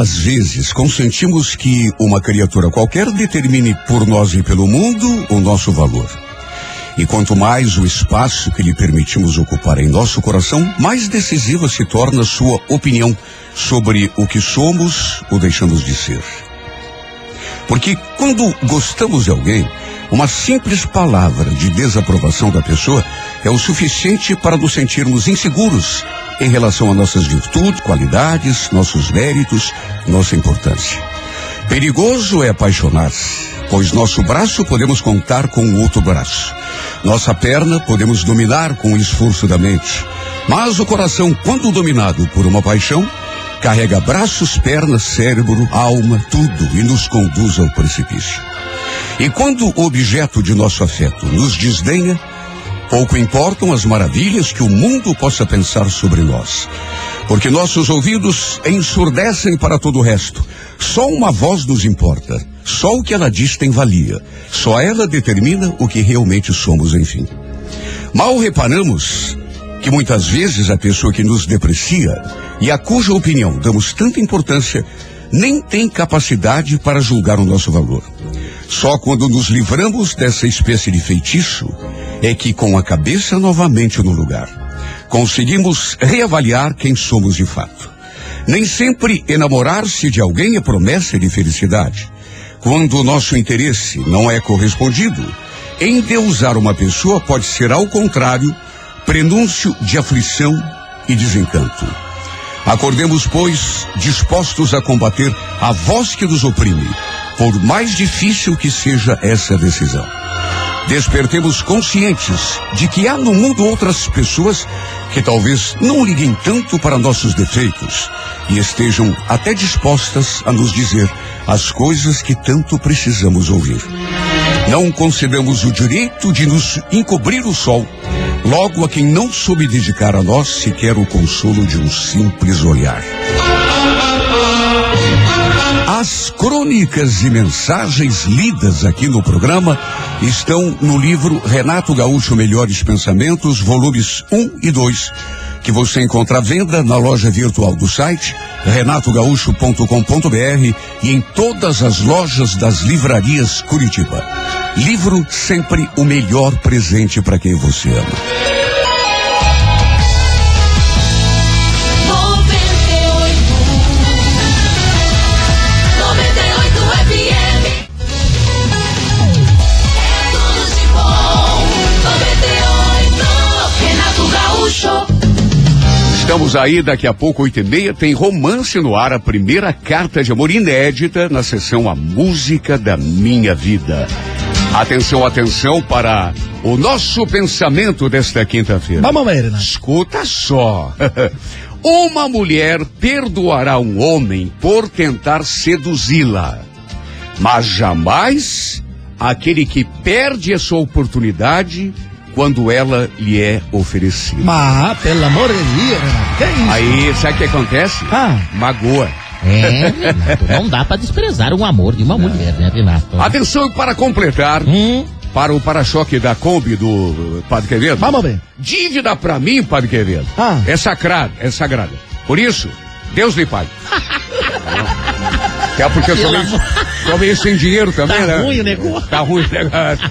Algumas vezes consentimos que uma criatura qualquer determine por nós e pelo mundo o nosso valor. E quanto mais o espaço que lhe permitimos ocupar em nosso coração, mais decisiva se torna sua opinião sobre o que somos ou deixamos de ser. Porque quando gostamos de alguém, uma simples palavra de desaprovação da pessoa é o suficiente para nos sentirmos inseguros em relação a nossas virtudes, qualidades, nossos méritos, nossa importância. Perigoso é apaixonar-se, pois nosso braço podemos contar com o outro braço. Nossa perna podemos dominar com o esforço da mente. Mas o coração, quando dominado por uma paixão, carrega braços, pernas, cérebro, alma, tudo e nos conduz ao precipício. E quando o objeto de nosso afeto nos desdenha, pouco importam as maravilhas que o mundo possa pensar sobre nós. Porque nossos ouvidos ensurdecem para todo o resto. Só uma voz nos importa. Só o que ela diz tem valia. Só ela determina o que realmente somos, enfim. Mal reparamos que muitas vezes a pessoa que nos deprecia e a cuja opinião damos tanta importância nem tem capacidade para julgar o nosso valor. Só quando nos livramos dessa espécie de feitiço é que, com a cabeça novamente no lugar, conseguimos reavaliar quem somos de fato. Nem sempre enamorar-se de alguém é promessa de felicidade. Quando o nosso interesse não é correspondido, endeusar uma pessoa pode ser, ao contrário, prenúncio de aflição e desencanto. Acordemos, pois, dispostos a combater a voz que nos oprime, por mais difícil que seja essa decisão. Despertemos conscientes de que há no mundo outras pessoas que talvez não liguem tanto para nossos defeitos e estejam até dispostas a nos dizer as coisas que tanto precisamos ouvir. Não concedamos o direito de nos encobrir o sol, logo a quem não soube dedicar a nós sequer o consolo de um simples olhar. As crônicas e mensagens lidas aqui no programa estão no livro Renato Gaúcho Melhores Pensamentos, volumes 1 e 2, que você encontra à venda na loja virtual do site renatogaúcho.com.br e em todas as lojas das livrarias Curitiba. Livro sempre o melhor presente para quem você ama. Estamos aí, daqui a pouco, oito e meia, tem romance no ar, a primeira carta de amor inédita na sessão A Música da Minha Vida. Atenção, atenção para o nosso pensamento desta quinta-feira. Vamos ver, né? Escuta só. Uma mulher perdoará um homem por tentar seduzi-la, mas jamais aquele que perde a sua oportunidade quando ela lhe é oferecida. Mas, pelo amor de Deus, Renato, que é isso? Aí, sabe o que acontece? Ah. Magoa. É, Renato, não dá pra desprezar o amor de uma mulher, né, Renato? Atenção para completar, Hum, para o para-choque da Kombi do Padre Quevedo. Vamos ver. Dívida para mim, Padre Quevedo, Ah. é sagrada, é sagrada. Por isso, Deus lhe pague. é porque eu tô meio, tô meio sem dinheiro também, Tá né? ruim o negócio. Tá ruim o negócio.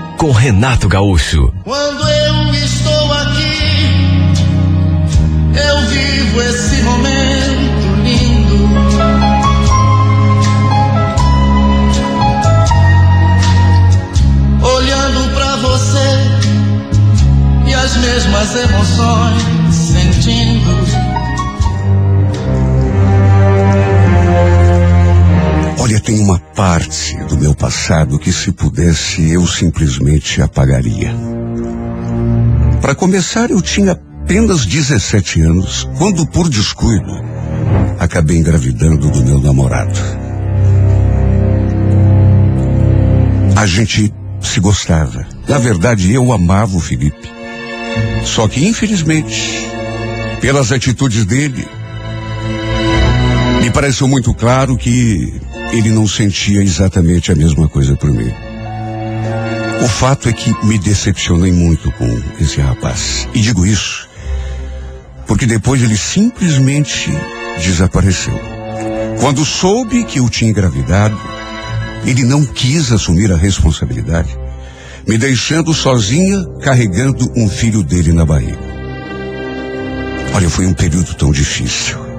com Renato Gaúcho. Quando eu estou aqui, eu vivo esse momento lindo. Olhando pra você e as mesmas emoções sentindo. Olha, tem uma parte do meu passado que, se pudesse, eu simplesmente apagaria. Para começar, eu tinha apenas 17 anos, quando, por descuido, acabei engravidando do meu namorado. A gente se gostava. Na verdade, eu amava o Felipe. Só que, infelizmente, pelas atitudes dele, me pareceu muito claro que ele não sentia exatamente a mesma coisa por mim. O fato é que me decepcionei muito com esse rapaz. E digo isso porque depois ele simplesmente desapareceu. Quando soube que eu tinha engravidado, ele não quis assumir a responsabilidade, me deixando sozinha carregando um filho dele na barriga. Olha, foi um período tão difícil.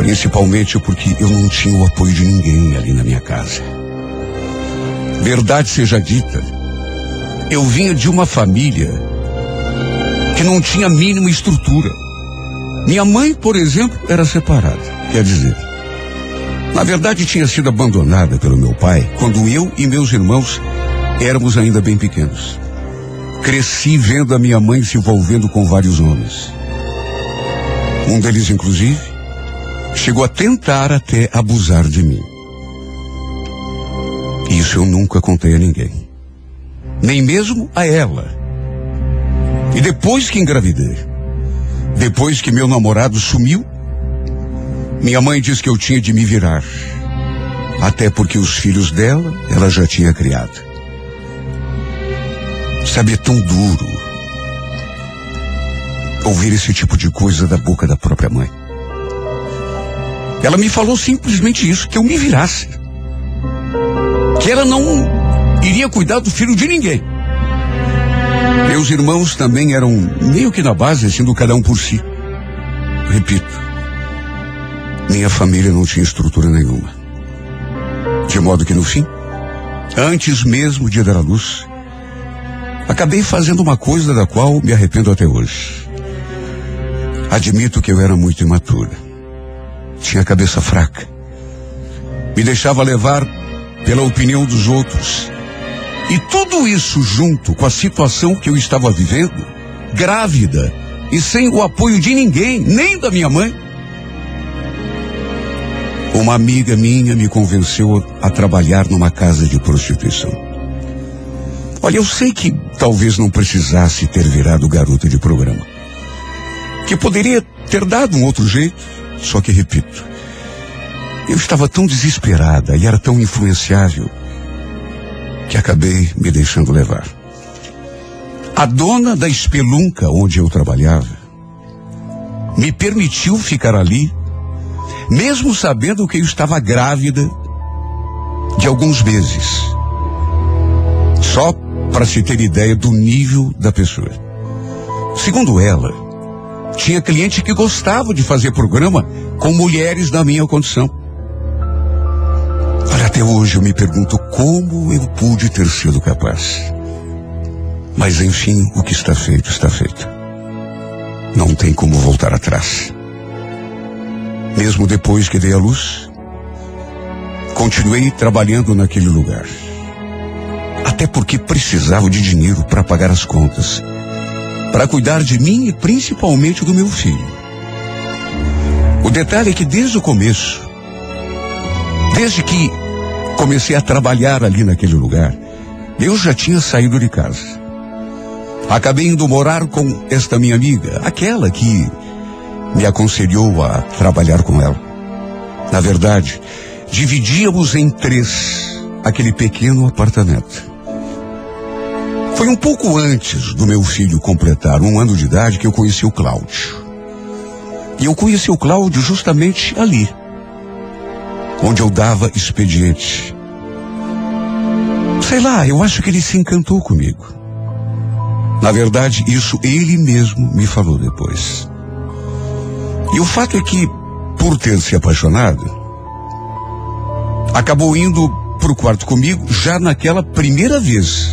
Principalmente porque eu não tinha o apoio de ninguém ali na minha casa. Verdade seja dita, eu vinha de uma família que não tinha mínima estrutura. Minha mãe, por exemplo, era separada. Quer dizer, na verdade tinha sido abandonada pelo meu pai quando eu e meus irmãos éramos ainda bem pequenos. Cresci vendo a minha mãe se envolvendo com vários homens. Um deles, inclusive, chegou a tentar até abusar de mim. Isso eu nunca contei a ninguém. Nem mesmo a ela. E depois que engravidei, depois que meu namorado sumiu, minha mãe disse que eu tinha de me virar. Até porque os filhos dela, ela já tinha criado. Sabe, é tão duro ouvir esse tipo de coisa da boca da própria mãe. Ela me falou simplesmente isso, que eu me virasse. Que ela não iria cuidar do filho de ninguém. Meus irmãos também eram meio que na base, sendo cada um por si. Repito, minha família não tinha estrutura nenhuma. De modo que no fim, antes mesmo de dar à luz, acabei fazendo uma coisa da qual me arrependo até hoje. Admito que eu era muito imatura. Tinha cabeça fraca. Me deixava levar pela opinião dos outros. E tudo isso junto com a situação que eu estava vivendo, grávida e sem o apoio de ninguém, nem da minha mãe. Uma amiga minha me convenceu a trabalhar numa casa de prostituição. Olha, eu sei que talvez não precisasse ter virado garota de programa. Que poderia ter dado um outro jeito, só que repito, eu estava tão desesperada e era tão influenciável que acabei me deixando levar. A dona da espelunca onde eu trabalhava me permitiu ficar ali, mesmo sabendo que eu estava grávida de alguns meses. Só para se ter ideia do nível da pessoa. Segundo ela, tinha cliente que gostava de fazer programa com mulheres da minha condição. Olha, até hoje eu me pergunto como eu pude ter sido capaz. Mas enfim, o que está feito, está feito. Não tem como voltar atrás. Mesmo depois que dei a luz, continuei trabalhando naquele lugar. Até porque precisava de dinheiro para pagar as contas, para cuidar de mim e principalmente do meu filho. O detalhe é que desde o começo, desde que comecei a trabalhar ali naquele lugar, eu já tinha saído de casa. Acabei indo morar com esta minha amiga, aquela que me aconselhou a trabalhar com ela. Na verdade, dividíamos em três aquele pequeno apartamento. Foi um pouco antes do meu filho completar um ano de idade que eu conheci o Cláudio. E eu conheci o Cláudio justamente ali, onde eu dava expediente. Sei lá, eu acho que ele se encantou comigo. Na verdade, isso ele mesmo me falou depois. E o fato é que, por ter se apaixonado, acabou indo para o quarto comigo já naquela primeira vez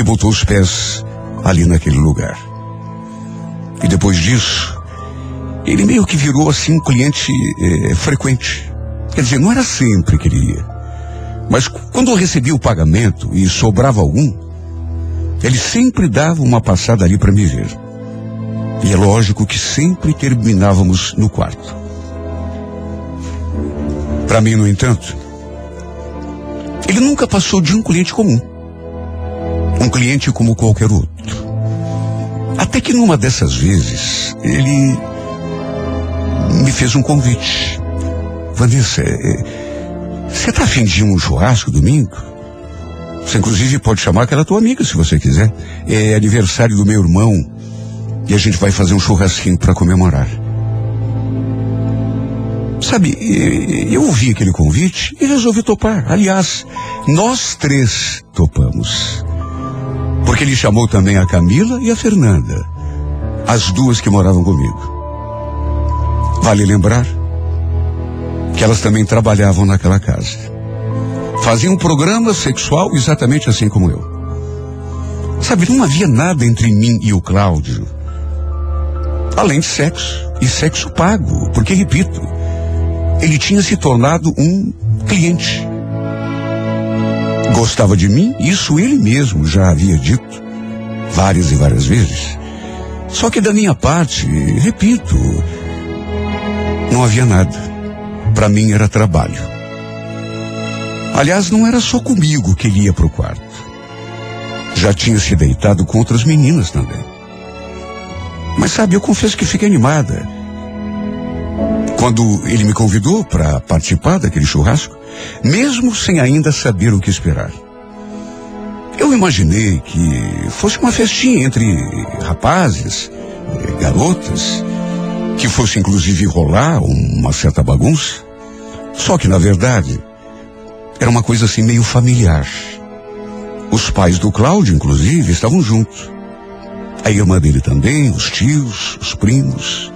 que botou os pés ali naquele lugar. E depois disso, ele meio que virou assim um cliente eh, frequente. Quer dizer, não era sempre que ele ia. Mas quando recebia o pagamento e sobrava algum, ele sempre dava uma passada ali para me ver. E é lógico que sempre terminávamos no quarto. Para mim, no entanto, Ele nunca passou de um cliente comum. Um cliente como qualquer outro. Até que numa dessas vezes, ele me fez um convite. Vanessa, é, você tá afim de um churrasco domingo? Você inclusive pode chamar aquela tua amiga se você quiser. É aniversário do meu irmão e a gente vai fazer um churrasquinho para comemorar. Sabe, eu ouvi aquele convite e resolvi topar. Aliás, nós três topamos. Porque ele chamou também a Camila e a Fernanda, as duas que moravam comigo. Vale lembrar que elas também trabalhavam naquela casa. Faziam um programa sexual exatamente assim como eu. Sabe, não havia nada entre mim e o Cláudio. Além de sexo. E sexo pago. Porque, repito, ele tinha se tornado um cliente. Gostava de mim, isso ele mesmo já havia dito várias e várias vezes. Só que da minha parte, repito, não havia nada. Para mim era trabalho. Aliás, não era só comigo que ele ia para o quarto. Já tinha se deitado com outras meninas também. Mas sabe, eu confesso que fiquei animada. Quando ele me convidou para participar daquele churrasco, mesmo sem ainda saber o que esperar. Eu imaginei que fosse uma festinha entre rapazes, eh, garotas, que fosse inclusive rolar uma certa bagunça. Só que, na verdade, era uma coisa assim meio familiar. Os pais do Cláudio, inclusive, estavam juntos. A irmã dele também, os tios, os primos,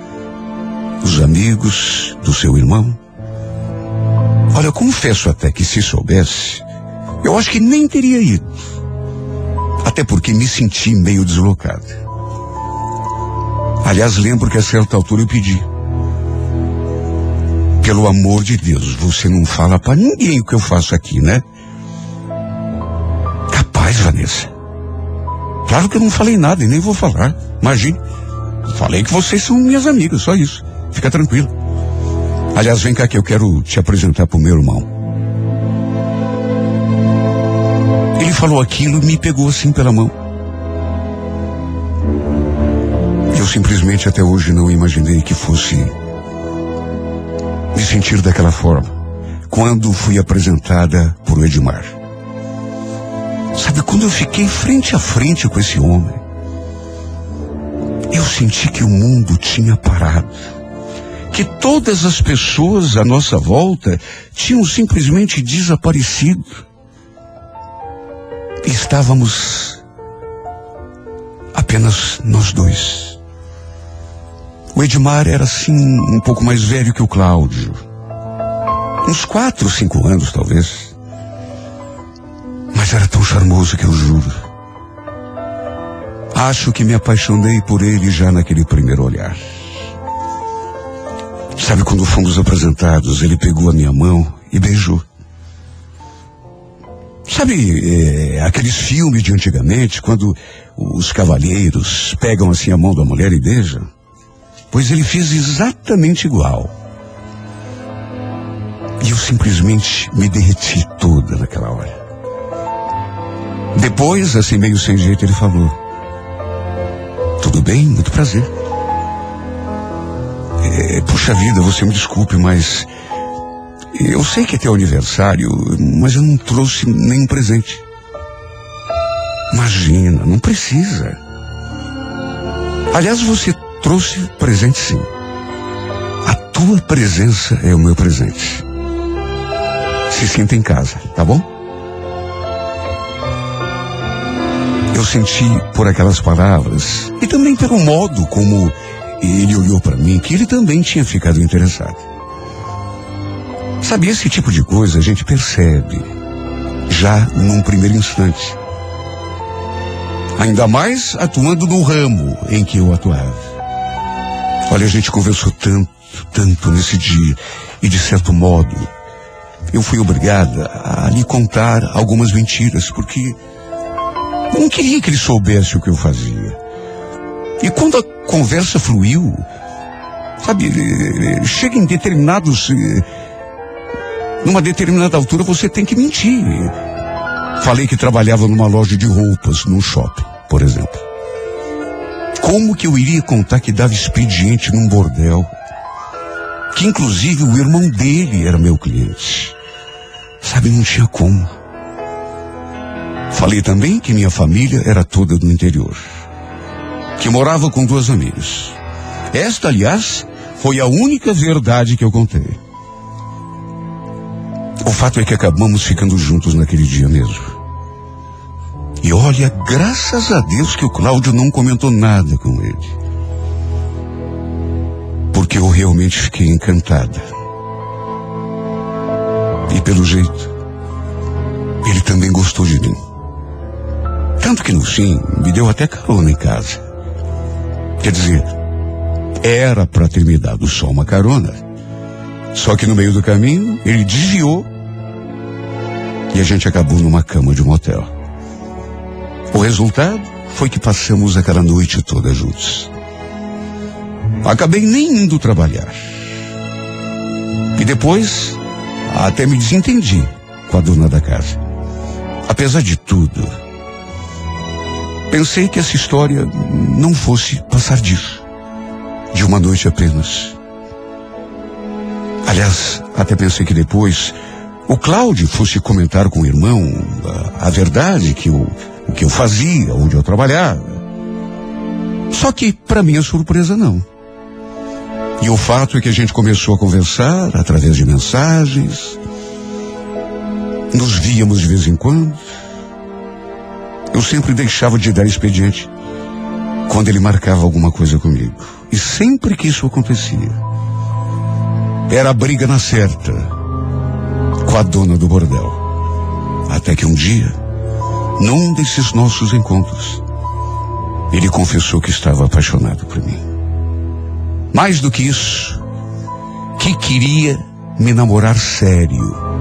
os amigos do seu irmão. Olha, confesso até que se soubesse, eu acho que nem teria ido. Até porque me senti meio deslocado. Aliás, lembro que a certa altura eu pedi. Pelo amor de Deus, você não fala para ninguém o que eu faço aqui, né? Capaz, Vanessa. Claro que eu não falei nada e nem vou falar. Imagine. Falei que vocês são minhas amigas, só isso. Fica tranquilo. Aliás, vem cá que eu quero te apresentar pro meu irmão. Ele falou aquilo e me pegou assim pela mão. Eu simplesmente até hoje não imaginei que fosse me sentir daquela forma quando fui apresentada por Edmar. Sabe, quando eu fiquei frente a frente com esse homem, eu senti que o mundo tinha parado. Que todas as pessoas à nossa volta tinham simplesmente desaparecido. Estávamos apenas nós dois. O Edmar era assim um pouco mais velho que o Cláudio. Uns quatro, cinco anos, talvez. Mas era tão charmoso que eu juro. Acho que me apaixonei por ele já naquele primeiro olhar. Sabe quando fomos apresentados, ele pegou a minha mão e beijou. Sabe é, aqueles filmes de antigamente, quando os cavalheiros pegam assim a mão da mulher e beijam? Pois ele fez exatamente igual. E eu simplesmente me derreti toda naquela hora. Depois, assim meio sem jeito, ele falou: Tudo bem, muito prazer. É, puxa vida, você me desculpe, mas eu sei que é teu aniversário, mas eu não trouxe nenhum presente. Imagina, não precisa. Aliás, você trouxe presente sim. A tua presença é o meu presente. Se sinta em casa, tá bom? Eu senti por aquelas palavras e também pelo modo como ele olhou para mim que ele também tinha ficado interessado. Sabe, esse tipo de coisa a gente percebe já num primeiro instante. Ainda mais atuando no ramo em que eu atuava. Olha, a gente conversou tanto, tanto nesse dia e de certo modo eu fui obrigada a lhe contar algumas mentiras porque eu não queria que ele soubesse o que eu fazia. E quando conversa fluiu, sabe, chega em determinados Numa determinada altura você tem que mentir. Falei que trabalhava numa loja de roupas, num shopping, por exemplo. Como que eu iria contar que dava expediente num bordel? Que inclusive o irmão dele era meu cliente. Sabe, não tinha como. Falei também que minha família era toda do interior. Que morava com duas amigas. Esta, aliás, foi a única verdade que eu contei. O fato é que acabamos ficando juntos naquele dia mesmo. E olha, graças a Deus que o Cláudio não comentou nada com ele. Porque eu realmente fiquei encantada. E pelo jeito, ele também gostou de mim. Tanto que no fim me deu até carona em casa. Quer dizer, era para ter me dado só uma carona. Só que no meio do caminho ele desviou e a gente acabou numa cama de um hotel. O resultado foi que passamos aquela noite toda juntos. Acabei nem indo trabalhar. E depois, até me desentendi com a dona da casa. Apesar de tudo, pensei que essa história não fosse passar disso. De uma noite apenas. Aliás, até pensei que depois o Cláudio fosse comentar com o irmão a, a verdade que o que eu fazia, onde eu trabalhava. Só que, para minha surpresa, não. E o fato é que a gente começou a conversar através de mensagens. Nos víamos de vez em quando. Eu sempre deixava de dar expediente quando ele marcava alguma coisa comigo. E sempre que isso acontecia, era a briga na certa com a dona do bordel. Até que um dia, num desses nossos encontros, ele confessou que estava apaixonado por mim. Mais do que isso, que queria me namorar sério.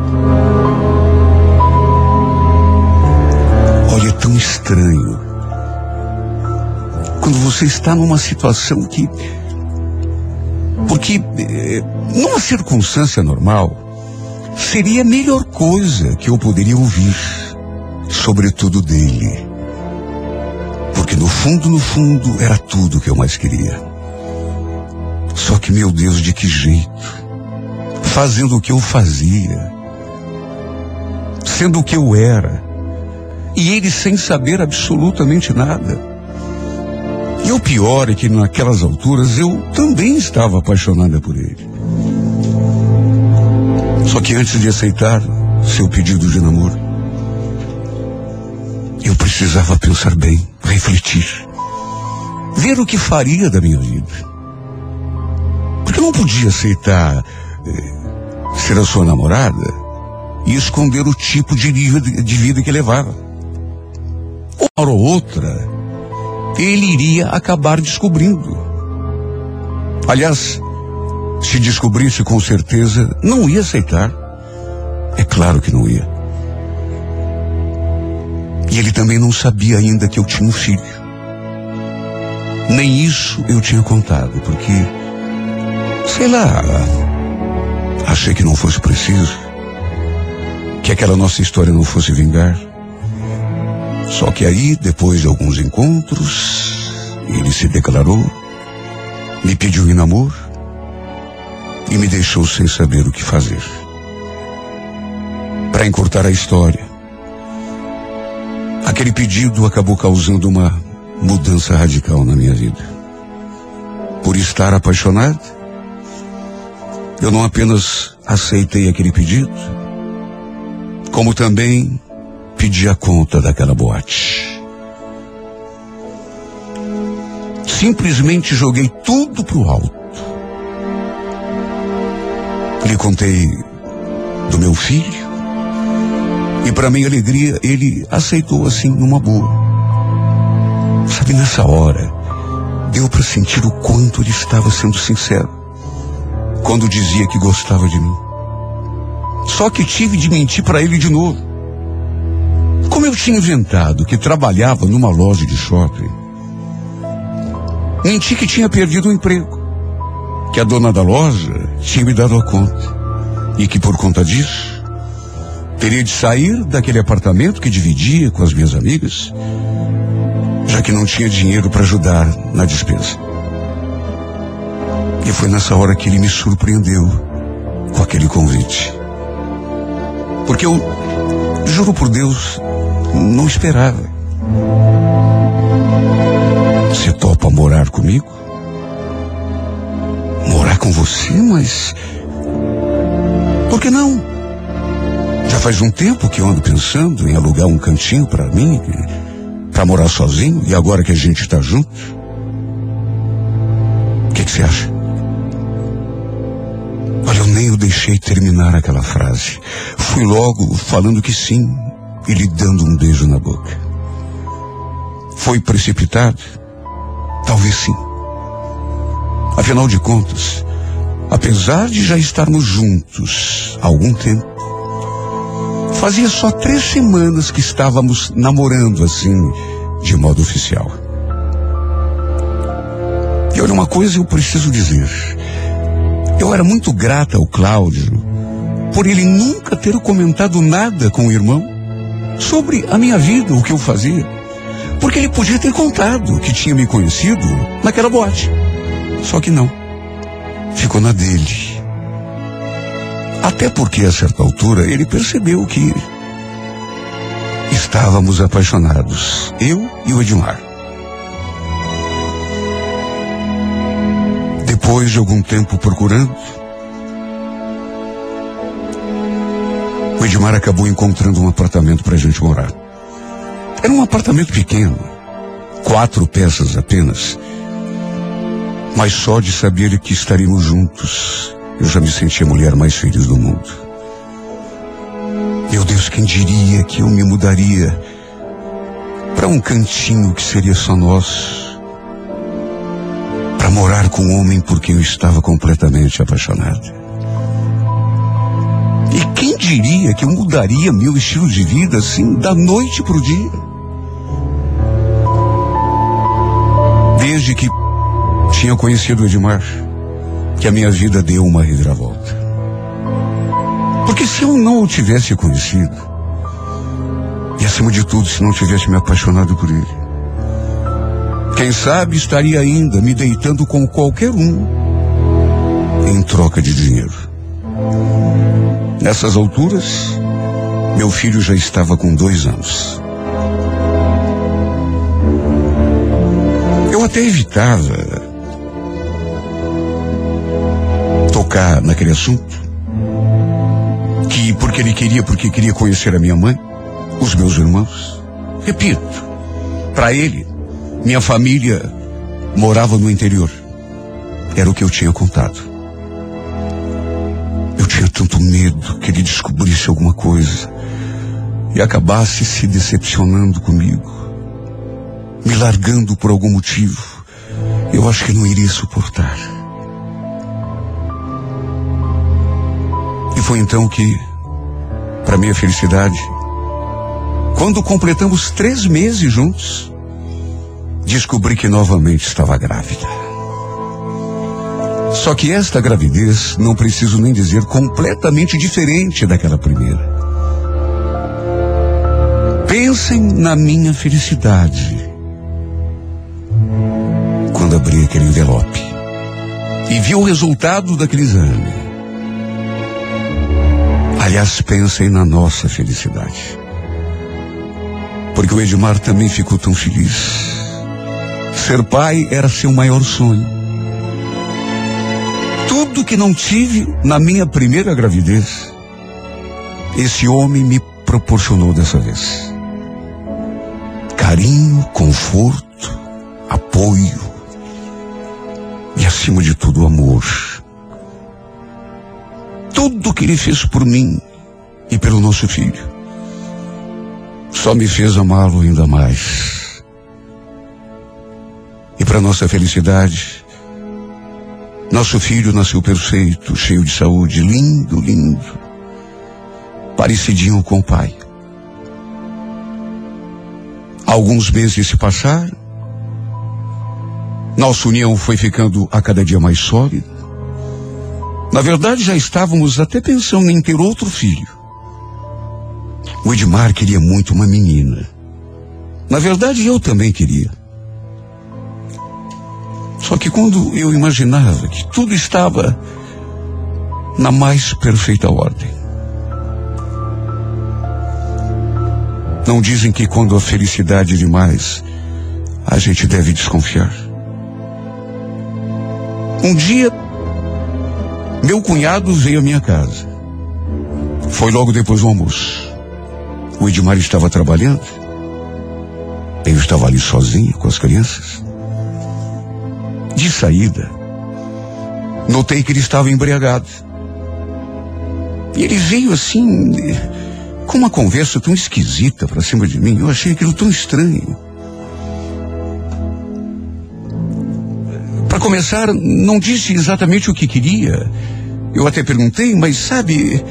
Tão estranho. Quando você está numa situação que. Porque, eh, numa circunstância normal, seria a melhor coisa que eu poderia ouvir, sobretudo dele. Porque no fundo, no fundo, era tudo que eu mais queria. Só que, meu Deus, de que jeito? Fazendo o que eu fazia. Sendo o que eu era. E ele sem saber absolutamente nada. E o pior é que naquelas alturas eu também estava apaixonada por ele. Só que antes de aceitar seu pedido de namoro, eu precisava pensar bem, refletir, ver o que faria da minha vida. Porque eu não podia aceitar eh, ser a sua namorada e esconder o tipo de de vida que levava. Hora ou outra, ele iria acabar descobrindo. Aliás, se descobrisse com certeza, não ia aceitar. É claro que não ia. E ele também não sabia ainda que eu tinha um filho. Nem isso eu tinha contado, porque, sei lá, achei que não fosse preciso, que aquela nossa história não fosse vingar. Só que aí, depois de alguns encontros, ele se declarou, me pediu em namoro e me deixou sem saber o que fazer. Para encurtar a história, aquele pedido acabou causando uma mudança radical na minha vida. Por estar apaixonado, eu não apenas aceitei aquele pedido, como também pedi a conta daquela boate. Simplesmente joguei tudo pro alto. Lhe contei do meu filho. E para minha alegria, ele aceitou assim numa boa. Sabe, nessa hora, deu para sentir o quanto ele estava sendo sincero. Quando dizia que gostava de mim. Só que tive de mentir para ele de novo. Eu tinha inventado que trabalhava numa loja de shopping, menti que tinha perdido o emprego que a dona da loja tinha me dado a conta. E que por conta disso, Teria de sair daquele apartamento que dividia com as minhas amigas, já que não tinha dinheiro para ajudar na despesa. E foi nessa hora que ele me surpreendeu com aquele convite. Porque eu, juro por Deus, não esperava. Você topa morar comigo? Morar com você, mas. Por que não? Já faz um tempo que eu ando pensando em alugar um cantinho para mim, para morar sozinho, e agora que a gente está junto. O que, que você acha? Olha, eu nem o deixei terminar aquela frase. Fui logo falando que sim e lhe dando um beijo na boca. Foi precipitado? Talvez sim. Afinal de contas, apesar de já estarmos juntos há algum tempo, fazia só três semanas que estávamos namorando assim, de modo oficial. E olha, uma coisa eu preciso dizer. Eu era muito grata ao Cláudio por ele nunca ter comentado nada com o irmão sobre a minha vida, o que eu fazia. Porque ele podia ter contado que tinha me conhecido naquela boate. Só que não. Ficou na dele. Até porque, a certa altura, ele percebeu que estávamos apaixonados. Eu e o Edmar. Depois de algum tempo procurando, o Edmar acabou encontrando um apartamento para a gente morar. Era um apartamento pequeno, quatro peças apenas. Mas só de saber que estaríamos juntos, eu já me sentia a mulher mais feliz do mundo. Meu Deus, quem diria que eu me mudaria para um cantinho que seria só nosso? Para morar com um homem por quem eu estava completamente apaixonado. Quem diria que eu mudaria meu estilo de vida assim da noite para o dia? Desde que tinha conhecido o Edmar, que a minha vida deu uma reviravolta. Porque se eu não o tivesse conhecido, e acima de tudo, se não tivesse me apaixonado por ele, quem sabe estaria ainda me deitando com qualquer um em troca de dinheiro. Nessas alturas, meu filho já estava com dois anos. Eu até evitava tocar naquele assunto. Que porque ele queria, porque queria conhecer a minha mãe, os meus irmãos. Repito, para ele, minha família morava no interior. Era o que eu tinha contado. Eu tinha tanto medo que ele descobrisse alguma coisa e acabasse se decepcionando comigo, me largando por algum motivo. Eu acho que não iria suportar. E foi então que, para minha felicidade, quando completamos três meses juntos, descobri que novamente estava grávida. Só que esta gravidez, não preciso nem dizer, completamente diferente daquela primeira. Pensem na minha felicidade. Quando abri aquele envelope e vi o resultado daquele exame. Aliás, pensem na nossa felicidade. Porque o Edmar também ficou tão feliz. Ser pai era seu maior sonho. Tudo que não tive na minha primeira gravidez, esse homem me proporcionou dessa vez. Carinho, conforto, apoio e, acima de tudo, amor. Tudo que ele fez por mim e pelo nosso filho só me fez amá-lo ainda mais. E para nossa felicidade, nosso filho nasceu perfeito, cheio de saúde, lindo, lindo, parecidinho com o pai. Alguns meses se passaram, nossa união foi ficando a cada dia mais sólida. Na verdade, já estávamos até pensando em ter outro filho. O Edmar queria muito uma menina. Na verdade, eu também queria. Só que quando eu imaginava que tudo estava na mais perfeita ordem. Não dizem que quando a felicidade é demais, a gente deve desconfiar. Um dia, meu cunhado veio à minha casa. Foi logo depois do almoço. O Edmar estava trabalhando. Eu estava ali sozinho com as crianças. De saída, notei que ele estava embriagado. E ele veio assim, com uma conversa tão esquisita para cima de mim. Eu achei aquilo tão estranho. Para começar, não disse exatamente o que queria. Eu até perguntei, mas sabe,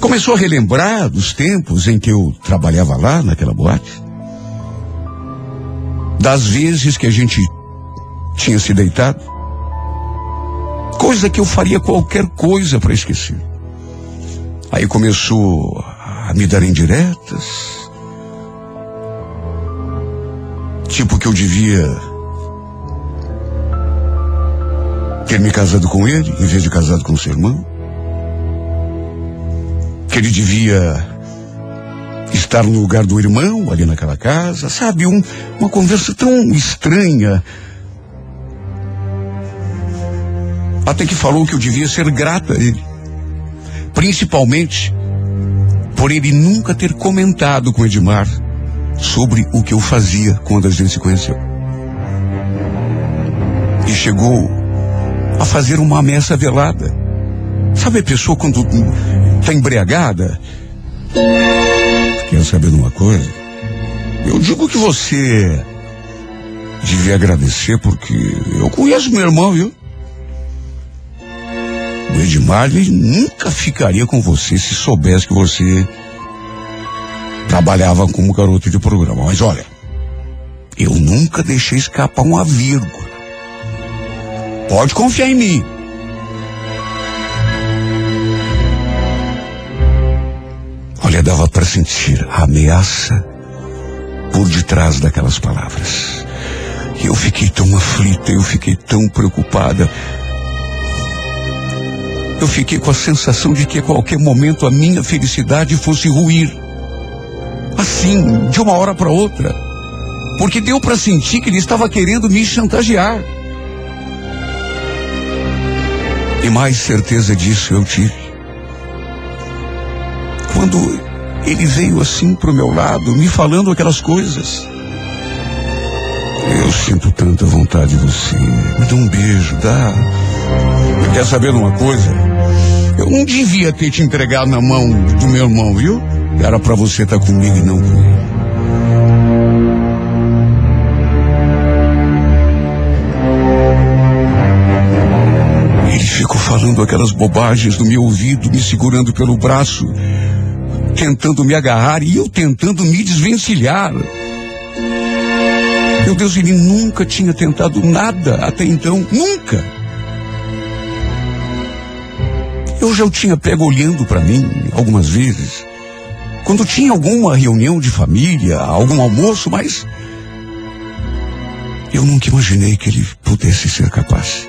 começou a relembrar dos tempos em que eu trabalhava lá naquela boate. Das vezes que a gente tinha se deitado. Coisa que eu faria qualquer coisa para esquecer. Aí começou a me dar indiretas. Tipo que eu devia ter me casado com ele em vez de casado com seu irmão. Que ele devia estar no lugar do irmão ali naquela casa, sabe? Um, uma conversa tão estranha. Até que falou que eu devia ser grata a ele. Principalmente por ele nunca ter comentado com Edmar sobre o que eu fazia quando a gente se conheceu. E chegou a fazer uma ameaça velada. Sabe a pessoa quando está embriagada? Quer saber de uma coisa? Eu digo que você devia agradecer porque eu conheço meu irmão, viu? O Edmar nunca ficaria com você se soubesse que você trabalhava como garoto de programa. Mas olha, eu nunca deixei escapar uma vírgula. Pode confiar em mim. Olha, dava para sentir a ameaça por detrás daquelas palavras. Eu fiquei tão aflita, eu fiquei tão preocupada. Eu fiquei com a sensação de que a qualquer momento a minha felicidade fosse ruir. Assim, de uma hora para outra. Porque deu para sentir que ele estava querendo me chantagear. E mais certeza disso eu tive. Quando ele veio assim pro meu lado, me falando aquelas coisas. Eu sinto tanta vontade de você. Me dá um beijo, dá. Quer saber de uma coisa? Eu não devia ter te entregado na mão do meu irmão, viu? Era para você estar tá comigo e não com ele. Ele ficou falando aquelas bobagens no meu ouvido, me segurando pelo braço, tentando me agarrar e eu tentando me desvencilhar. Meu Deus, ele nunca tinha tentado nada até então, nunca. Eu já o tinha pego olhando para mim algumas vezes, quando tinha alguma reunião de família, algum almoço, mas eu nunca imaginei que ele pudesse ser capaz.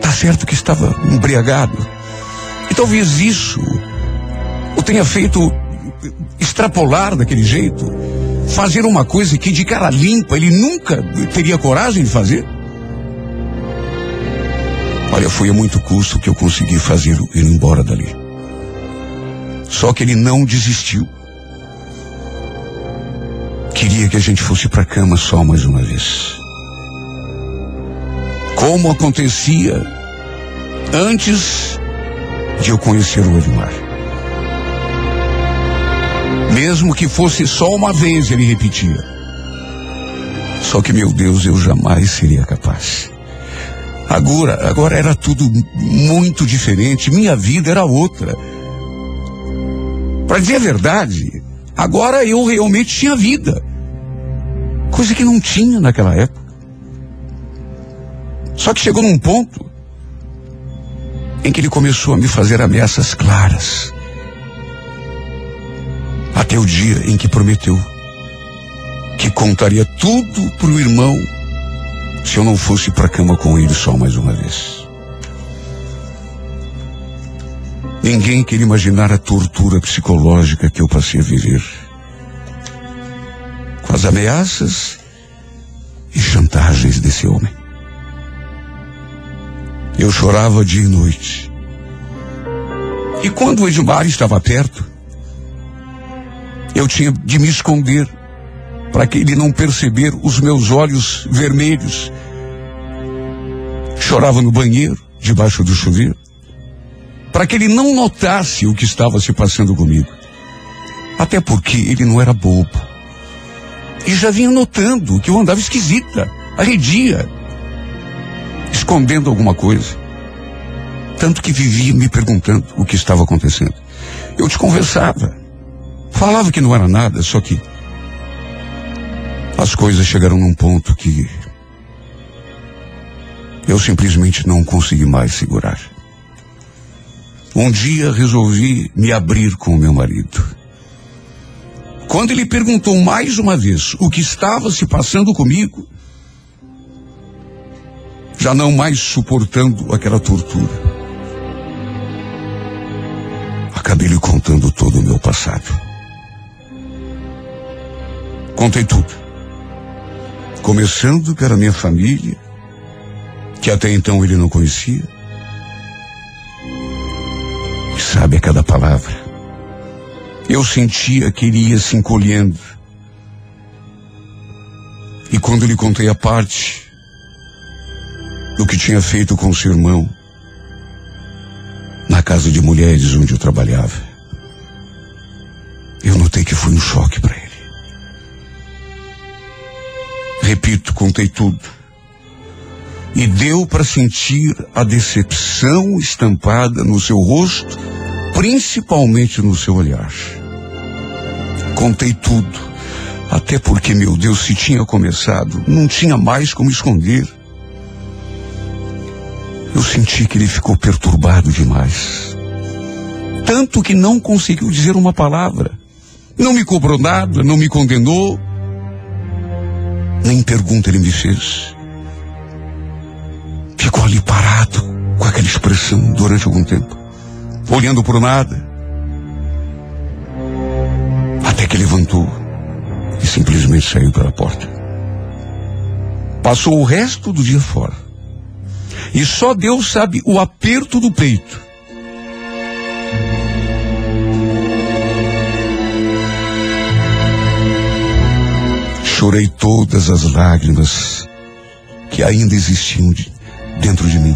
Tá certo que estava embriagado. E talvez isso o tenha feito extrapolar daquele jeito, fazer uma coisa que de cara limpa ele nunca teria coragem de fazer. Olha, foi a muito custo que eu consegui fazer ele embora dali. Só que ele não desistiu. Queria que a gente fosse para cama só mais uma vez. Como acontecia antes de eu conhecer o Edmar. Mesmo que fosse só uma vez, ele repetia. Só que, meu Deus, eu jamais seria capaz. Agora, agora era tudo muito diferente. Minha vida era outra. Para dizer a verdade, agora eu realmente tinha vida. Coisa que não tinha naquela época. Só que chegou num ponto em que ele começou a me fazer ameaças claras. Até o dia em que prometeu que contaria tudo pro irmão se eu não fosse para cama com ele só mais uma vez. Ninguém queria imaginar a tortura psicológica que eu passei a viver. Com as ameaças e chantagens desse homem. Eu chorava dia e noite. E quando o Edmar estava perto, eu tinha de me esconder para que ele não perceber os meus olhos vermelhos. Chorava no banheiro, debaixo do chuveiro, para que ele não notasse o que estava se passando comigo. Até porque ele não era bobo. E já vinha notando que eu andava esquisita, arredia, escondendo alguma coisa. Tanto que vivia me perguntando o que estava acontecendo. Eu te conversava. Falava que não era nada, só que as coisas chegaram num ponto que eu simplesmente não consegui mais segurar. Um dia resolvi me abrir com o meu marido. Quando ele perguntou mais uma vez o que estava se passando comigo, já não mais suportando aquela tortura, acabei lhe contando todo o meu passado. Contei tudo. Começando pela minha família, que até então ele não conhecia. E sabe a cada palavra. Eu sentia que ele ia se encolhendo. E quando lhe contei a parte do que tinha feito com seu irmão na casa de mulheres onde eu trabalhava, eu notei que foi um choque para ele. Repito, contei tudo. E deu para sentir a decepção estampada no seu rosto, principalmente no seu olhar. Contei tudo, até porque, meu Deus, se tinha começado, não tinha mais como esconder. Eu senti que ele ficou perturbado demais. Tanto que não conseguiu dizer uma palavra. Não me cobrou nada, não me condenou, nem pergunta ele me fez. Ficou ali parado, com aquela expressão durante algum tempo, olhando por nada. Até que levantou e simplesmente saiu pela porta. Passou o resto do dia fora. E só Deus sabe o aperto do peito. Chorei todas as lágrimas que ainda existiam de, dentro de mim.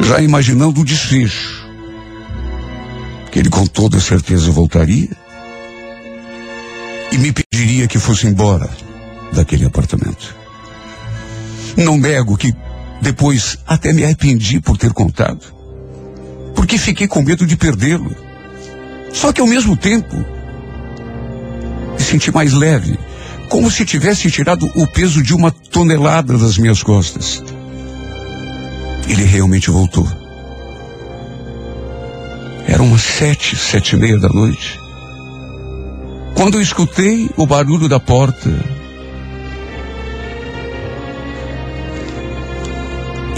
Já imaginando o desfecho. Que ele com toda certeza voltaria e me pediria que fosse embora daquele apartamento. Não nego que depois até me arrependi por ter contado. Porque fiquei com medo de perdê-lo. Só que ao mesmo tempo me senti mais leve como se tivesse tirado o peso de uma tonelada das minhas costas. Ele realmente voltou. Eram umas sete, sete e meia da noite. Quando eu escutei o barulho da porta,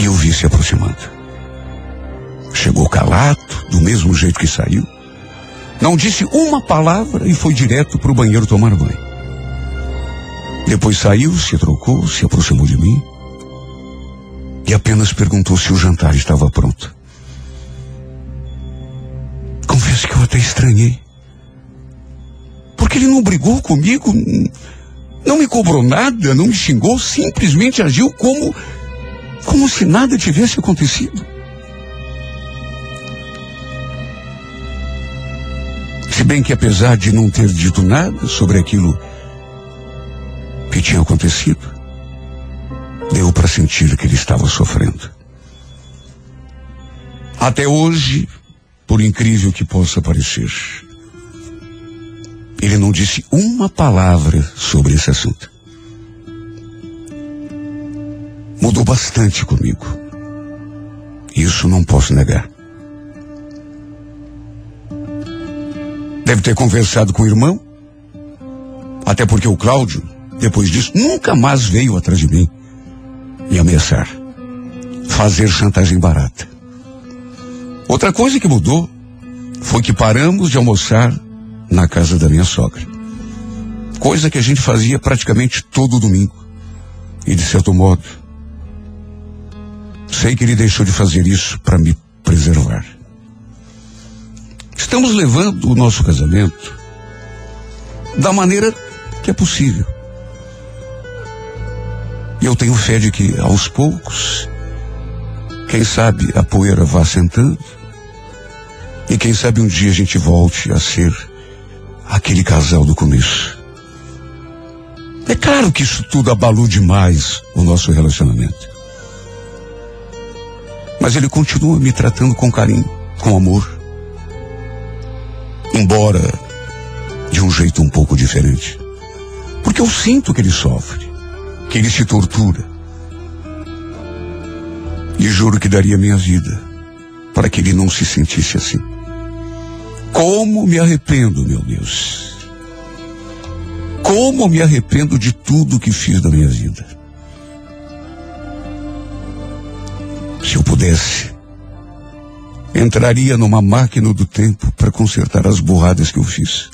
e o vi se aproximando. Chegou calado, do mesmo jeito que saiu. Não disse uma palavra e foi direto para o banheiro tomar banho. Depois saiu, se trocou, se aproximou de mim e apenas perguntou se o jantar estava pronto. Confesso que eu até estranhei. Porque ele não brigou comigo, não me cobrou nada, não me xingou, simplesmente agiu como como se nada tivesse acontecido. Se bem que apesar de não ter dito nada sobre aquilo que tinha acontecido, deu para sentir que ele estava sofrendo. Até hoje, por incrível que possa parecer, ele não disse uma palavra sobre esse assunto. Mudou bastante comigo. Isso não posso negar. Deve ter conversado com o irmão. Até porque o Cláudio, depois disso, nunca mais veio atrás de mim e ameaçar. Fazer chantagem barata. Outra coisa que mudou foi que paramos de almoçar na casa da minha sogra. Coisa que a gente fazia praticamente todo domingo. E de certo modo, sei que ele deixou de fazer isso para me preservar. Estamos levando o nosso casamento da maneira que é possível. E eu tenho fé de que, aos poucos, quem sabe a poeira vá sentando, e quem sabe um dia a gente volte a ser aquele casal do começo. É claro que isso tudo abalou demais o nosso relacionamento. Mas ele continua me tratando com carinho, com amor. Embora de um jeito um pouco diferente. Porque eu sinto que ele sofre, que ele se tortura. E juro que daria minha vida para que ele não se sentisse assim. Como me arrependo, meu Deus. Como me arrependo de tudo que fiz da minha vida. Se eu pudesse, entraria numa máquina do tempo para consertar as burradas que eu fiz.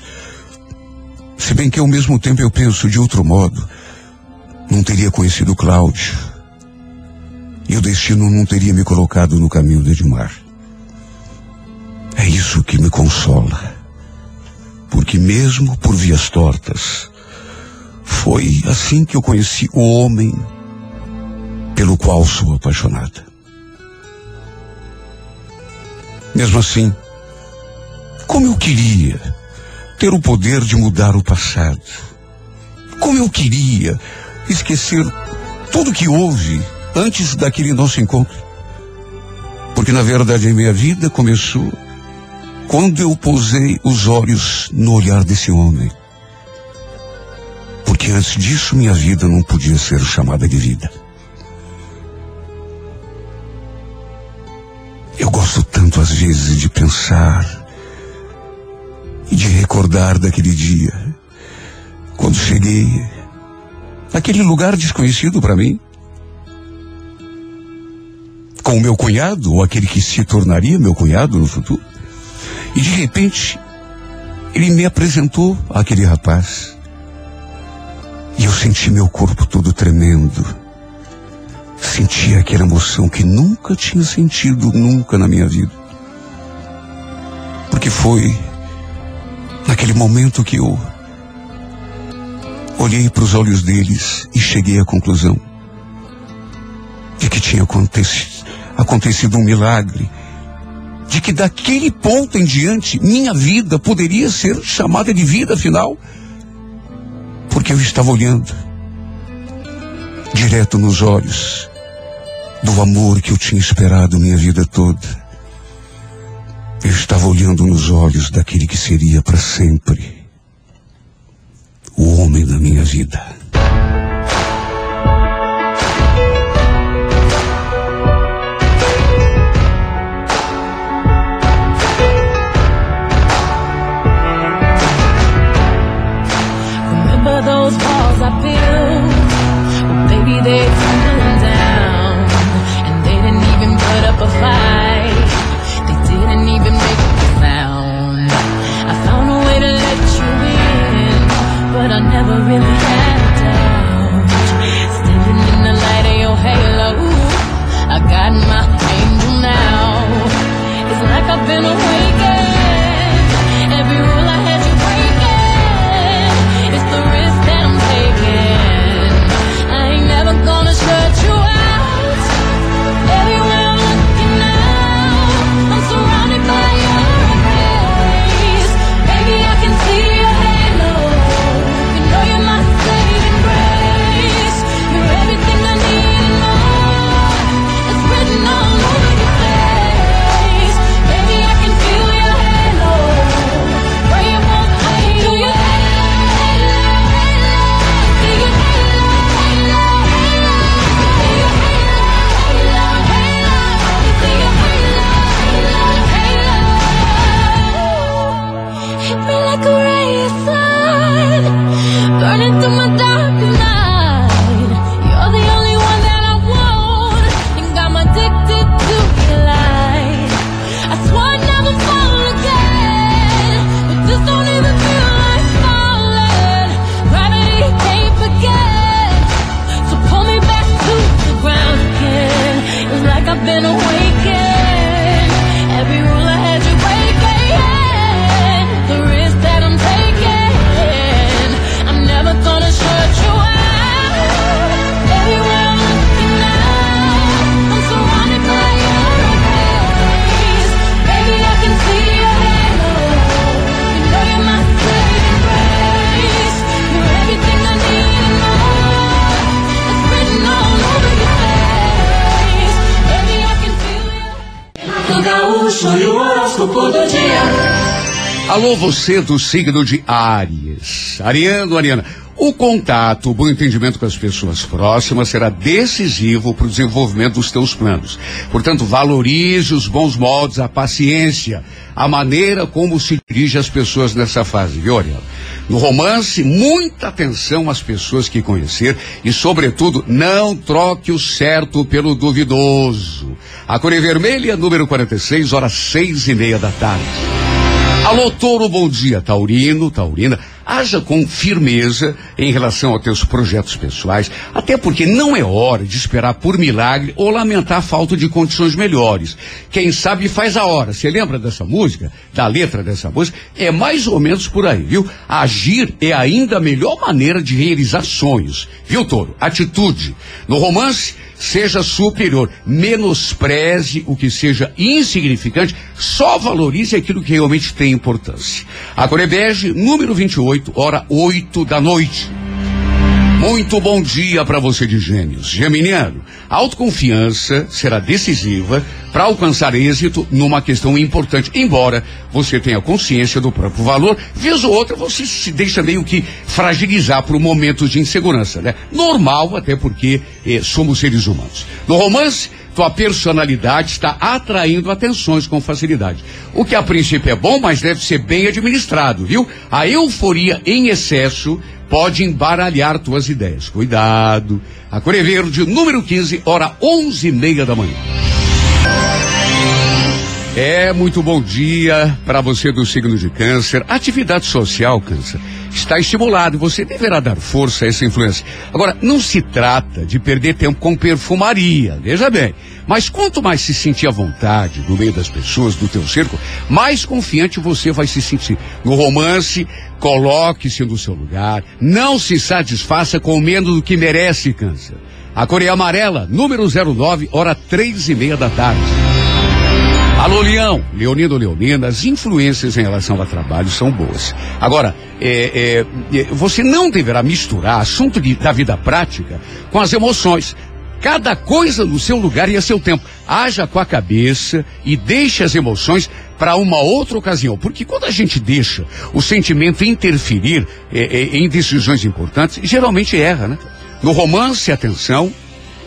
Se bem que ao mesmo tempo eu penso de outro modo, não teria conhecido Cláudio. E o destino não teria me colocado no caminho de Edmar. É isso que me consola. Porque mesmo por vias tortas, foi assim que eu conheci o homem pelo qual sou apaixonada. Mesmo assim, como eu queria ter o poder de mudar o passado. Como eu queria esquecer tudo que houve antes daquele nosso encontro. Porque na verdade a minha vida começou quando eu posei os olhos no olhar desse homem. Porque antes disso minha vida não podia ser chamada de vida. Eu gosto tanto às vezes de pensar e de recordar daquele dia, quando cheguei naquele lugar desconhecido para mim, com o meu cunhado, ou aquele que se tornaria meu cunhado no futuro, e de repente ele me apresentou aquele rapaz. E eu senti meu corpo todo tremendo. Senti aquela emoção que nunca tinha sentido nunca na minha vida. Porque foi naquele momento que eu olhei para os olhos deles e cheguei à conclusão de que tinha acontecido, acontecido um milagre, de que daquele ponto em diante minha vida poderia ser chamada de vida final, porque eu estava olhando direto nos olhos do amor que eu tinha esperado minha vida toda. Eu estava olhando nos olhos daquele que seria para sempre o homem da minha vida. Remember those I built? Well, baby, they been você do signo de Áries. Ariano, Ariana. O contato, o bom entendimento com as pessoas próximas será decisivo para o desenvolvimento dos teus planos. Portanto, valorize os bons modos, a paciência, a maneira como se dirige às pessoas nessa fase, viu, Ariano? No romance, muita atenção às pessoas que conhecer e, sobretudo, não troque o certo pelo duvidoso. A Coré Vermelha, número 46, horas seis e meia da tarde. Alô, Touro, bom dia. Taurino, Taurina, haja com firmeza em relação aos teus projetos pessoais, até porque não é hora de esperar por milagre ou lamentar a falta de condições melhores. Quem sabe faz a hora. Você lembra dessa música? Da letra dessa música? É mais ou menos por aí, viu? Agir é ainda a melhor maneira de realizar sonhos. Viu, Touro? Atitude. No romance, seja superior. Menospreze o que seja insignificante, só valorize aquilo que realmente tem importância. A Corebege, número 28, hora 8 da noite. Muito bom dia para você de gêmeos. Geminiano, autoconfiança será decisiva para alcançar êxito numa questão importante. Embora você tenha consciência do próprio valor, vez ou outra você se deixa meio que fragilizar por momentos de insegurança, né? Normal, até porque eh, somos seres humanos. No romance, tua personalidade está atraindo atenções com facilidade. O que a princípio é bom, mas deve ser bem administrado, viu? A euforia em excesso pode embaralhar tuas ideias. Cuidado. A Coré Verde, número 15, hora onze e meia da manhã. É, muito bom dia para você do signo de câncer. Atividade social, câncer, está estimulado e você deverá dar força a essa influência. Agora, não se trata de perder tempo com perfumaria, veja bem. Mas quanto mais se sentir à vontade no meio das pessoas do teu cerco, mais confiante você vai se sentir. No romance, coloque-se no seu lugar, não se satisfaça com menos do que merece, câncer. A Coreia Amarela, número 09, hora três e meia da tarde. Alô, Leão, Leonino Leonina, as influências em relação ao trabalho são boas. Agora, é, é, é, você não deverá misturar assunto de- da vida prática com as emoções. Cada coisa no seu lugar e a seu tempo. Haja com a cabeça e deixe as emoções para uma outra ocasião. Porque quando a gente deixa o sentimento interferir é, é, em decisões importantes, geralmente erra, né? No romance, atenção,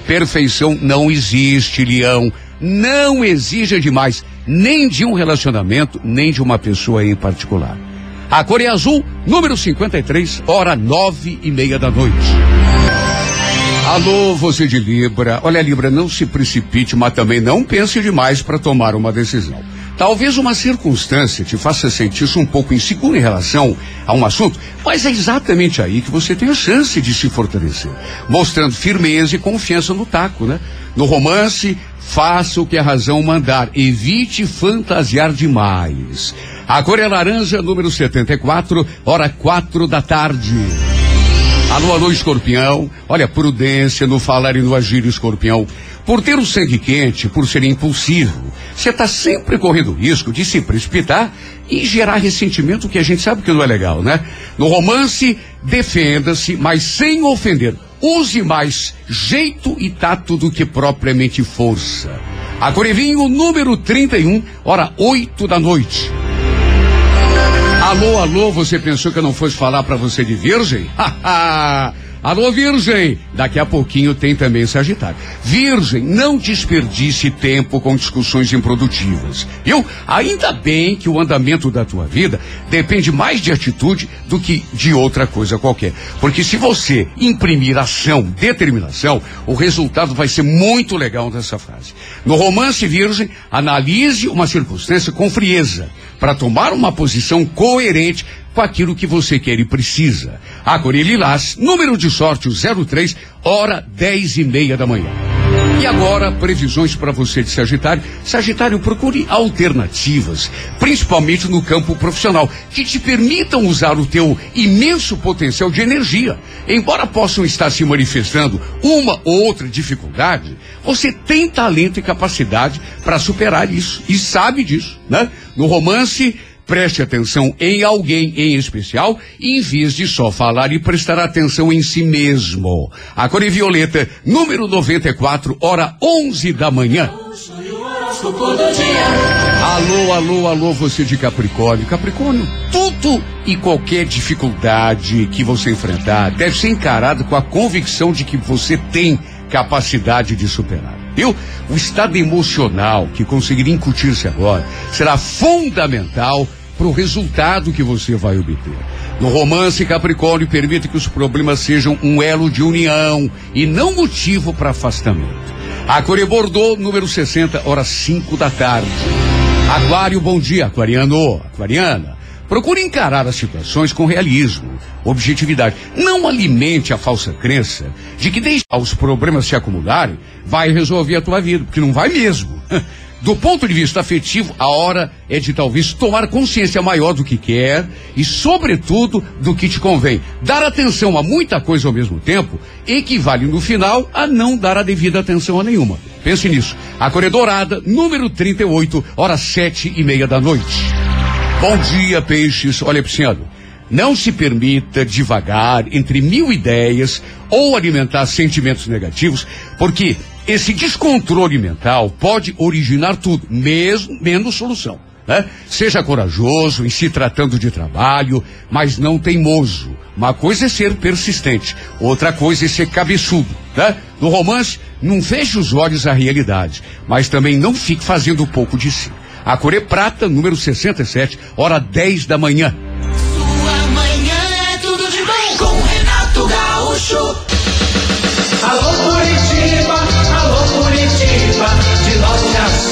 Perfeição não existe, Leão. Não exija demais, nem de um relacionamento, nem de uma pessoa em particular. A cor é azul, número 53, hora nove e meia da noite. Alô, você de Libra. Olha, Libra, não se precipite, mas também não pense demais para tomar uma decisão. Talvez uma circunstância te faça sentir-se um pouco inseguro em relação a um assunto, mas é exatamente aí que você tem a chance de se fortalecer, mostrando firmeza e confiança no taco, né? No romance, faça o que a razão mandar, evite fantasiar demais. A cor é laranja, número 74, hora quatro da tarde. Alô, alô, escorpião. Olha, prudência no falar e no agir, escorpião. Por ter o sangue quente, por ser impulsivo, você está sempre correndo risco de se precipitar e gerar ressentimento, que a gente sabe que não é legal, né? No romance, defenda-se, mas sem ofender. Use mais jeito e tato do que propriamente força. A Corevinho, número 31, hora 8 da noite. Alô, alô, você pensou que eu não fosse falar pra você de virgem? Haha! Alô, virgem! Daqui a pouquinho tem também Sagitário. Virgem, não desperdice tempo com discussões improdutivas. Viu? Ainda bem que o andamento da tua vida depende mais de atitude do que de outra coisa qualquer. Porque se você imprimir ação, determinação, o resultado vai ser muito legal nessa fase. No romance virgem, analise uma circunstância com frieza para tomar uma posição coerente com aquilo que você quer e precisa. A número de sorte o 03, hora dez e meia da manhã. E agora, previsões para você de Sagitário. Sagitário, procure alternativas, principalmente no campo profissional, que te permitam usar o teu imenso potencial de energia. Embora possam estar se manifestando uma ou outra dificuldade, você tem talento e capacidade para superar isso e sabe disso, né? No romance, Preste atenção em alguém em especial, em vez de só falar e prestar atenção em si mesmo. A cor é violeta, número 94, hora 11 da manhã. Alô, alô, alô, você de Capricórnio. Capricórnio, tudo e qualquer dificuldade que você enfrentar deve ser encarado com a convicção de que você tem capacidade de superar. Viu? O estado emocional que conseguir incutir-se agora será fundamental para o resultado que você vai obter. No romance Capricórnio, permita que os problemas sejam um elo de união e não motivo para afastamento. A Core Bordeaux, número 60, horas 5 da tarde. Aquário, bom dia, aquariano, aquariana. Procure encarar as situações com realismo, objetividade. Não alimente a falsa crença de que deixar os problemas se acumularem vai resolver a tua vida, porque não vai mesmo. Do ponto de vista afetivo, a hora é de talvez tomar consciência maior do que quer e, sobretudo, do que te convém. Dar atenção a muita coisa ao mesmo tempo equivale, no final, a não dar a devida atenção a nenhuma. Pense nisso. A Cor Dourada, número 38, horas sete e meia da noite. Bom dia, peixes. Olha, Pisciano. Não se permita divagar entre mil ideias ou alimentar sentimentos negativos, porque esse descontrole mental pode originar tudo, mesmo menos solução. Né? Seja corajoso em se tratando de trabalho, mas não teimoso. Uma coisa é ser persistente, outra coisa é ser cabeçudo. Né? No romance, não feche os olhos à realidade, mas também não fique fazendo pouco de si. A Corê Prata, número 67, hora 10 da manhã. Sua manhã é tudo de bom com Renato Gaúcho. Alô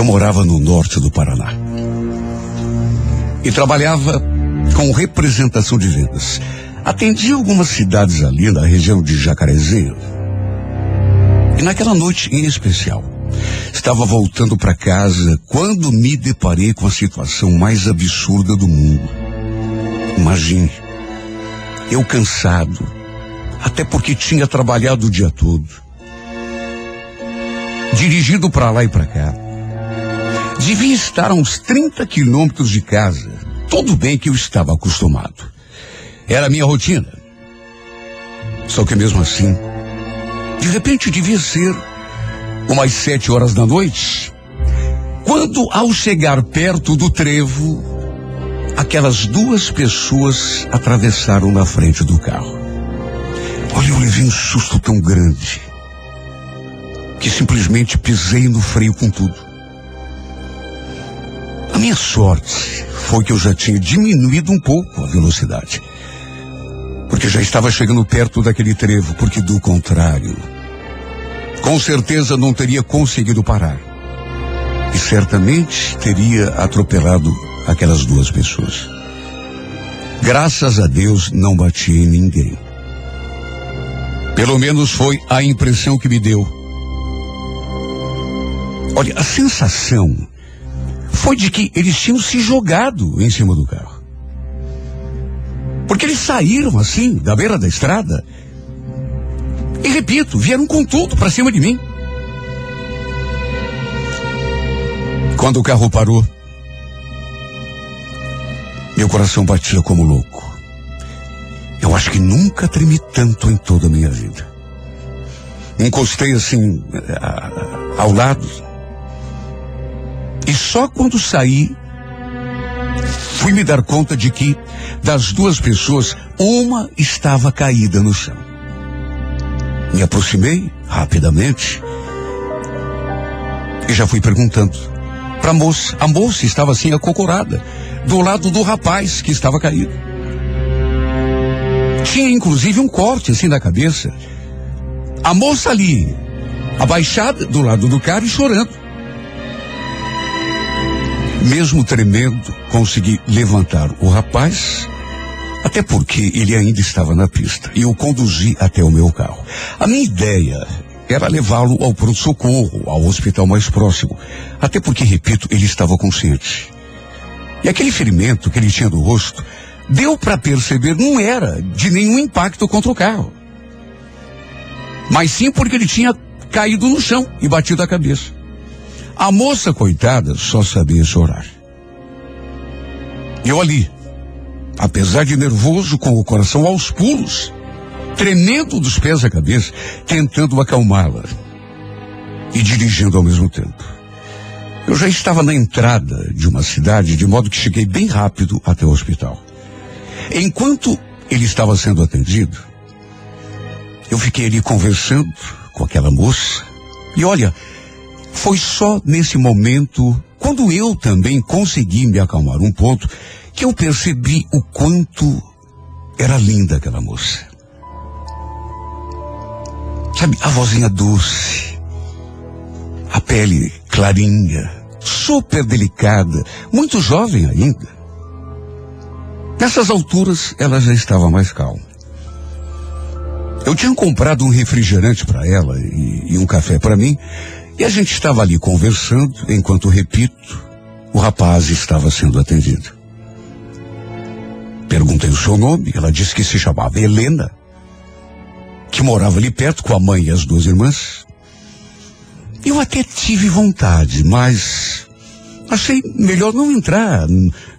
Eu morava no norte do Paraná. E trabalhava com representação de vendas. Atendi algumas cidades ali na região de Jacarezinho. E naquela noite em especial, estava voltando para casa quando me deparei com a situação mais absurda do mundo. Imagine, eu cansado, até porque tinha trabalhado o dia todo, dirigido para lá e para cá. Devia estar a uns 30 quilômetros de casa. Tudo bem que eu estava acostumado. Era a minha rotina. Só que mesmo assim, de repente devia ser umas sete horas da noite, quando ao chegar perto do trevo, aquelas duas pessoas atravessaram na frente do carro. Olha, eu levei um susto tão grande que simplesmente pisei no freio com tudo. Minha sorte foi que eu já tinha diminuído um pouco a velocidade. Porque já estava chegando perto daquele trevo, porque do contrário, com certeza não teria conseguido parar. E certamente teria atropelado aquelas duas pessoas. Graças a Deus não bati em ninguém. Pelo menos foi a impressão que me deu. Olha, a sensação foi de que eles tinham se jogado em cima do carro. Porque eles saíram assim, da beira da estrada. E repito, vieram com tudo para cima de mim. Quando o carro parou, meu coração batia como louco. Eu acho que nunca tremi tanto em toda a minha vida. Encostei assim a, ao lado. E só quando saí, fui me dar conta de que, das duas pessoas, uma estava caída no chão. Me aproximei rapidamente e já fui perguntando para a moça. A moça estava assim acocorada, do lado do rapaz que estava caído. Tinha inclusive um corte assim na cabeça. A moça ali, abaixada do lado do cara e chorando. Mesmo tremendo, consegui levantar o rapaz, até porque ele ainda estava na pista, e eu conduzi até o meu carro. A minha ideia era levá-lo ao pronto-socorro, ao hospital mais próximo, até porque, repito, ele estava consciente. E aquele ferimento que ele tinha no rosto, deu para perceber não era de nenhum impacto contra o carro. Mas sim porque ele tinha caído no chão e batido a cabeça. A moça, coitada, só sabia chorar. Eu ali, apesar de nervoso, com o coração aos pulos, tremendo dos pés à cabeça, tentando acalmá-la e dirigindo ao mesmo tempo. Eu já estava na entrada de uma cidade, de modo que cheguei bem rápido até o hospital. Enquanto ele estava sendo atendido, eu fiquei ali conversando com aquela moça. E olha, foi só nesse momento, quando eu também consegui me acalmar um ponto, que eu percebi o quanto era linda aquela moça. Sabe, a vozinha doce, a pele clarinha, super delicada, muito jovem ainda. Nessas alturas, ela já estava mais calma. Eu tinha comprado um refrigerante para ela e, e um café para mim, e a gente estava ali conversando, enquanto, repito, o rapaz estava sendo atendido. Perguntei o seu nome, ela disse que se chamava Helena, que morava ali perto com a mãe e as duas irmãs. Eu até tive vontade, mas achei melhor não entrar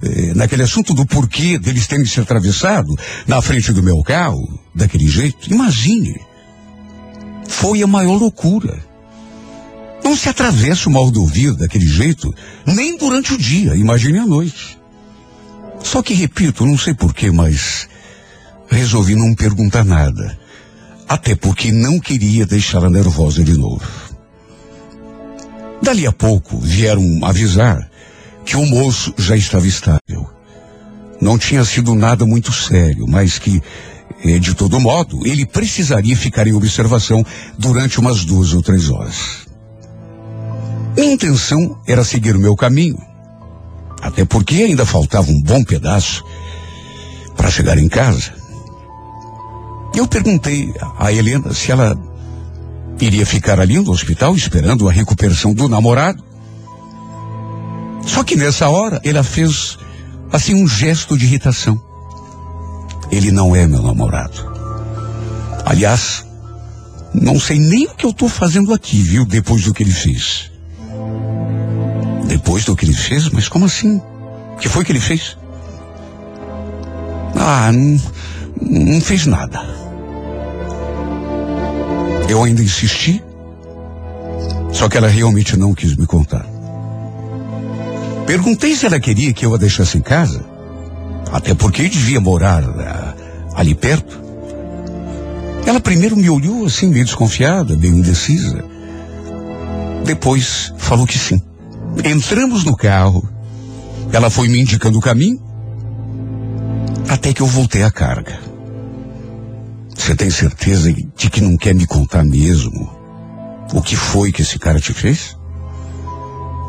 eh, naquele assunto do porquê deles terem se atravessado na frente do meu carro, daquele jeito. Imagine. Foi a maior loucura. Não se atravessa uma rodovia daquele jeito, nem durante o dia, imagine a noite. Só que, repito, não sei porquê, mas resolvi não perguntar nada. Até porque não queria deixá-la nervosa de novo. Dali a pouco vieram avisar que o moço já estava estável. Não tinha sido nada muito sério, mas que, eh, de todo modo, ele precisaria ficar em observação durante umas duas ou três horas. Minha intenção era seguir o meu caminho, até porque ainda faltava um bom pedaço para chegar em casa. Eu perguntei a Helena se ela iria ficar ali no hospital esperando a recuperação do namorado. Só que nessa hora ela fez assim um gesto de irritação. Ele não é meu namorado. Aliás, não sei nem o que eu estou fazendo aqui, viu, depois do que ele fez. Depois do que ele fez? Mas como assim? O que foi que ele fez? Ah, não, não fez nada. Eu ainda insisti, só que ela realmente não quis me contar. Perguntei se ela queria que eu a deixasse em casa, até porque devia morar ah, ali perto. Ela primeiro me olhou assim, meio desconfiada, meio indecisa. Depois falou que sim. Entramos no carro. Ela foi me indicando o caminho. Até que eu voltei à carga. Você tem certeza de que não quer me contar mesmo o que foi que esse cara te fez?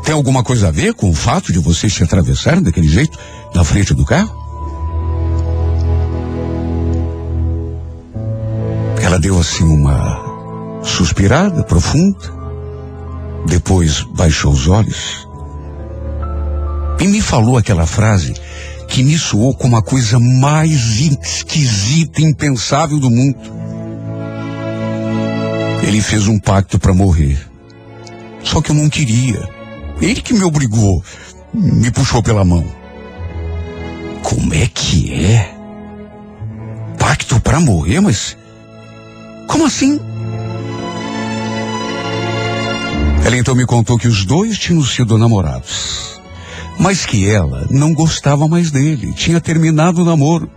Tem alguma coisa a ver com o fato de vocês se atravessarem daquele jeito na frente do carro? Ela deu assim uma suspirada profunda. Depois baixou os olhos e me falou aquela frase que me soou como a coisa mais esquisita e impensável do mundo. Ele fez um pacto para morrer. Só que eu não queria. Ele que me obrigou, me puxou pela mão. Como é que é? Pacto para morrer, mas como assim? Ela então me contou que os dois tinham sido namorados, mas que ela não gostava mais dele, tinha terminado o namoro.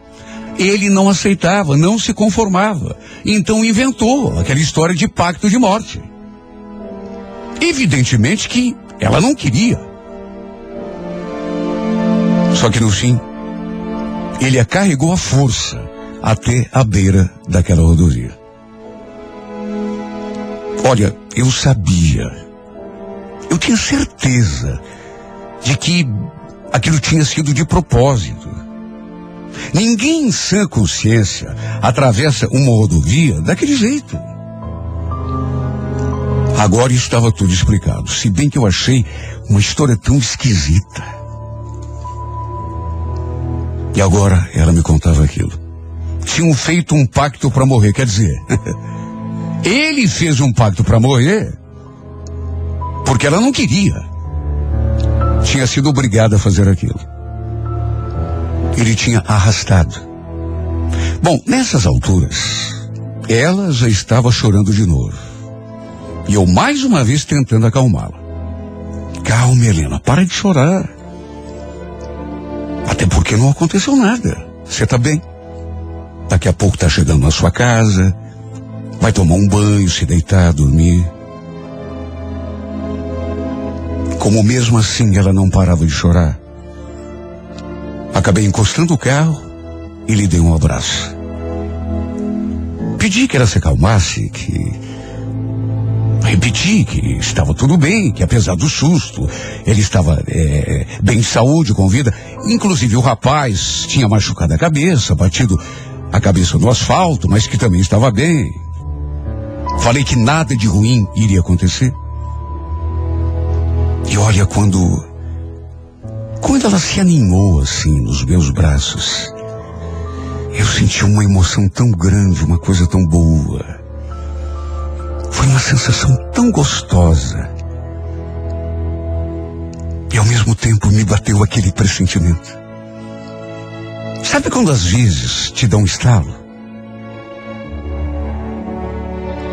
Ele não aceitava, não se conformava. Então inventou aquela história de pacto de morte. Evidentemente que ela não queria. Só que no fim, ele a carregou à força até a beira daquela rodovia. Olha, eu sabia, eu tinha certeza de que aquilo tinha sido de propósito. Ninguém em sã consciência atravessa uma rodovia daquele jeito. Agora estava tudo explicado, se bem que eu achei uma história tão esquisita. E agora ela me contava aquilo. Tinham feito um pacto para morrer, quer dizer, ele fez um pacto para morrer porque ela não queria. Tinha sido obrigada a fazer aquilo. Ele tinha arrastado. Bom, nessas alturas, ela já estava chorando de novo. E eu mais uma vez tentando acalmá-la. Calma, Helena, para de chorar. Até porque não aconteceu nada. Você está bem. Daqui a pouco está chegando na sua casa, vai tomar um banho, se deitar, dormir. Como mesmo assim ela não parava de chorar, acabei encostando o carro e lhe dei um abraço. Pedi que ela se acalmasse, que. Repeti que estava tudo bem, que apesar do susto, ele estava é, bem de saúde, com vida. Inclusive o rapaz tinha machucado a cabeça, batido a cabeça no asfalto, mas que também estava bem. Falei que nada de ruim iria acontecer. E olha quando. Quando ela se animou assim nos meus braços, eu senti uma emoção tão grande, uma coisa tão boa. Foi uma sensação tão gostosa. E ao mesmo tempo me bateu aquele pressentimento. Sabe quando às vezes te dá um estalo?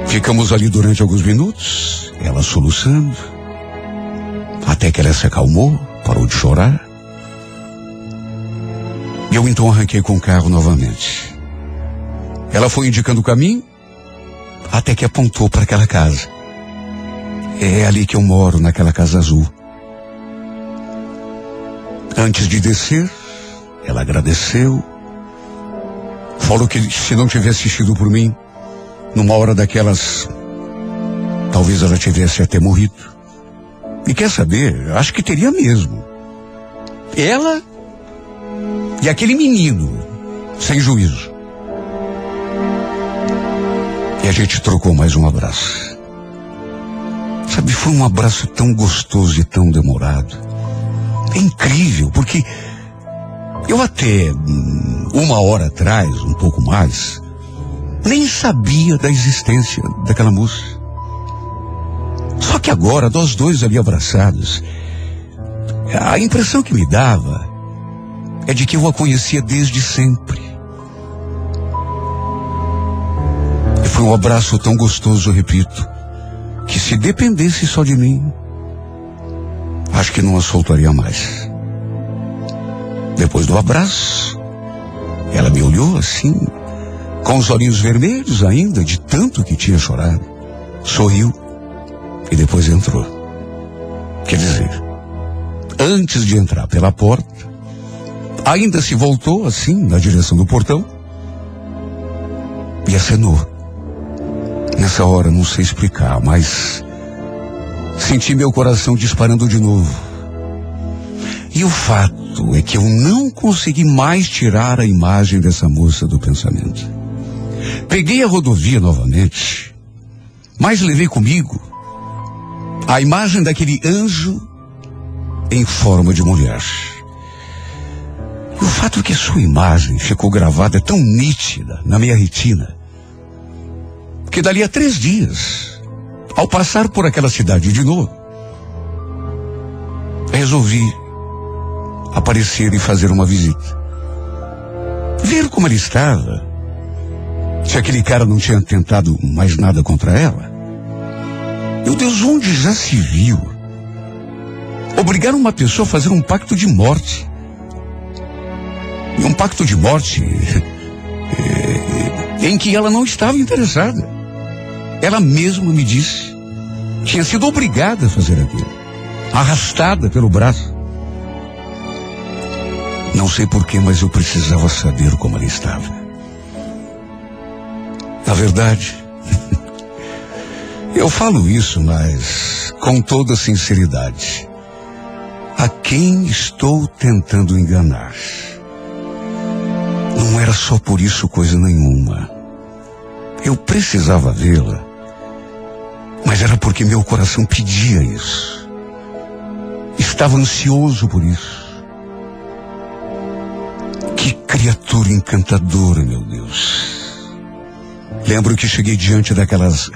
Ficamos ali durante alguns minutos, ela soluçando, até que ela se acalmou, parou de chorar. E eu então arranquei com o carro novamente. Ela foi indicando o caminho, até que apontou para aquela casa. É ali que eu moro, naquela casa azul. Antes de descer, ela agradeceu, falou que se não tivesse assistido por mim, numa hora daquelas, talvez ela tivesse até morrido. E quer saber? Acho que teria mesmo. Ela e aquele menino, sem juízo. E a gente trocou mais um abraço. Sabe, foi um abraço tão gostoso e tão demorado. É incrível, porque eu até hum, uma hora atrás, um pouco mais, nem sabia da existência daquela moça. Só que agora, nós dois ali abraçados, a impressão que me dava é de que eu a conhecia desde sempre. E foi um abraço tão gostoso, repito, que se dependesse só de mim, acho que não a soltaria mais. Depois do abraço, ela me olhou assim, com os olhinhos vermelhos ainda, de tanto que tinha chorado. Sorriu e depois entrou. Quer dizer, antes de entrar pela porta, ainda se voltou assim na direção do portão e acenou. Nessa hora, não sei explicar, mas senti meu coração disparando de novo. E o fato é que eu não consegui mais tirar a imagem dessa moça do pensamento. Peguei a rodovia novamente, mas levei comigo a imagem daquele anjo em forma de mulher. O fato é que sua imagem ficou gravada tão nítida na minha retina, que dali a três dias, ao passar por aquela cidade de novo, resolvi aparecer e fazer uma visita. Ver como ele estava, se aquele cara não tinha tentado mais nada contra ela. Meu Deus, onde já se viu? Obrigar uma pessoa a fazer um pacto de morte. E um pacto de morte eh, em que ela não estava interessada. Ela mesma me disse. Tinha sido obrigada a fazer aquilo. Arrastada pelo braço. Não sei porquê, mas eu precisava saber como ela estava. Na verdade, eu falo isso, mas com toda sinceridade. A quem estou tentando enganar? Não era só por isso coisa nenhuma. Eu precisava vê-la, mas era porque meu coração pedia isso. Estava ansioso por isso. Que criatura encantadora, meu Deus. Lembro que cheguei diante daquelas,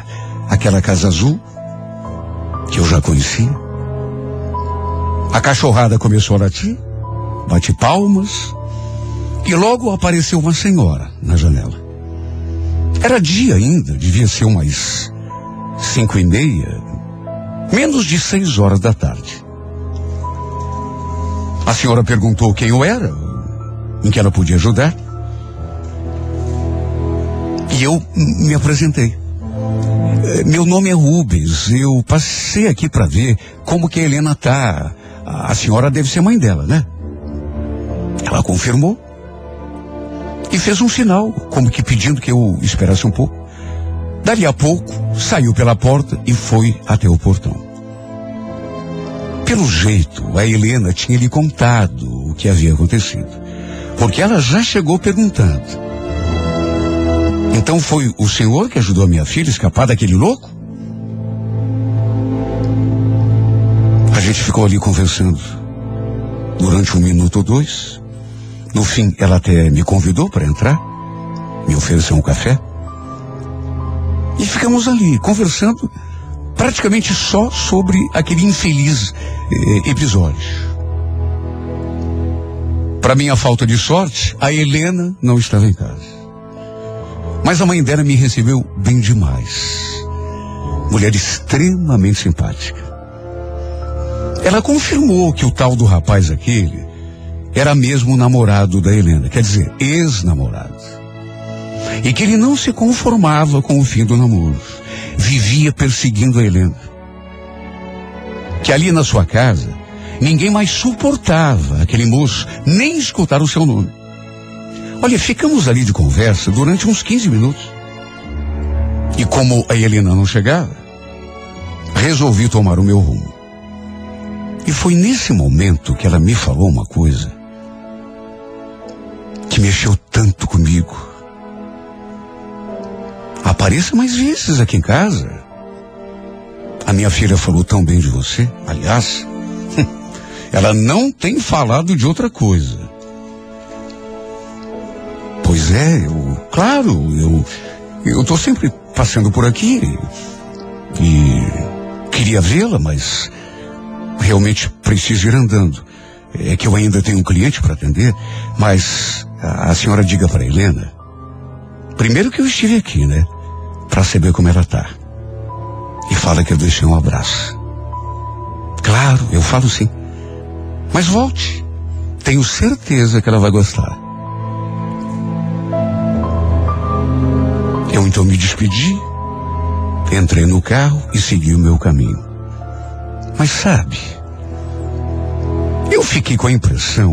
aquela casa azul, que eu já conhecia. A cachorrada começou a latir, bate palmas, e logo apareceu uma senhora na janela. Era dia ainda, devia ser umas cinco e meia, menos de seis horas da tarde. A senhora perguntou quem eu era, em que ela podia ajudar. E eu me apresentei. Meu nome é Rubens. Eu passei aqui para ver como que a Helena tá. A senhora deve ser mãe dela, né? Ela confirmou. E fez um sinal, como que pedindo que eu esperasse um pouco. Dali a pouco, saiu pela porta e foi até o portão. Pelo jeito, a Helena tinha lhe contado o que havia acontecido. Porque ela já chegou perguntando. Então foi o senhor que ajudou a minha filha a escapar daquele louco? A gente ficou ali conversando durante um minuto ou dois. No fim, ela até me convidou para entrar, me ofereceu um café. E ficamos ali conversando praticamente só sobre aquele infeliz eh, episódio. Para minha falta de sorte, a Helena não estava em casa. Mas a mãe dela me recebeu bem demais. Mulher extremamente simpática. Ela confirmou que o tal do rapaz aquele era mesmo o namorado da Helena, quer dizer, ex-namorado. E que ele não se conformava com o fim do namoro. Vivia perseguindo a Helena. Que ali na sua casa, ninguém mais suportava aquele moço nem escutar o seu nome. Olha, ficamos ali de conversa durante uns 15 minutos. E como a Helena não chegava, resolvi tomar o meu rumo. E foi nesse momento que ela me falou uma coisa que mexeu tanto comigo. Apareça mais vezes aqui em casa. A minha filha falou tão bem de você. Aliás, ela não tem falado de outra coisa. Pois é, eu, claro, eu, eu tô sempre passando por aqui e queria vê-la, mas realmente preciso ir andando. É que eu ainda tenho um cliente para atender, mas a, a senhora diga para Helena, primeiro que eu estive aqui, né, para saber como ela tá. E fala que eu deixei um abraço. Claro, eu falo sim. Mas volte. Tenho certeza que ela vai gostar. Eu então me despedi, entrei no carro e segui o meu caminho. Mas sabe, eu fiquei com a impressão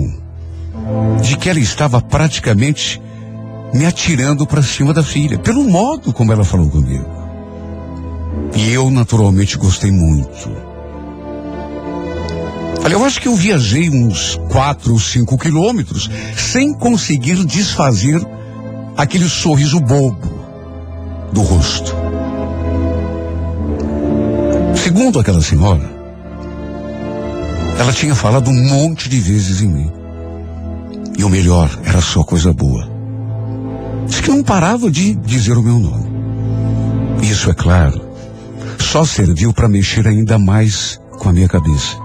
de que ela estava praticamente me atirando para cima da filha, pelo modo como ela falou comigo. E eu naturalmente gostei muito. Olha, eu acho que eu viajei uns quatro ou cinco quilômetros sem conseguir desfazer aquele sorriso bobo do rosto. Segundo aquela senhora, ela tinha falado um monte de vezes em mim. E o melhor era só coisa boa. Diz que não parava de dizer o meu nome. Isso, é claro, só serviu para mexer ainda mais com a minha cabeça.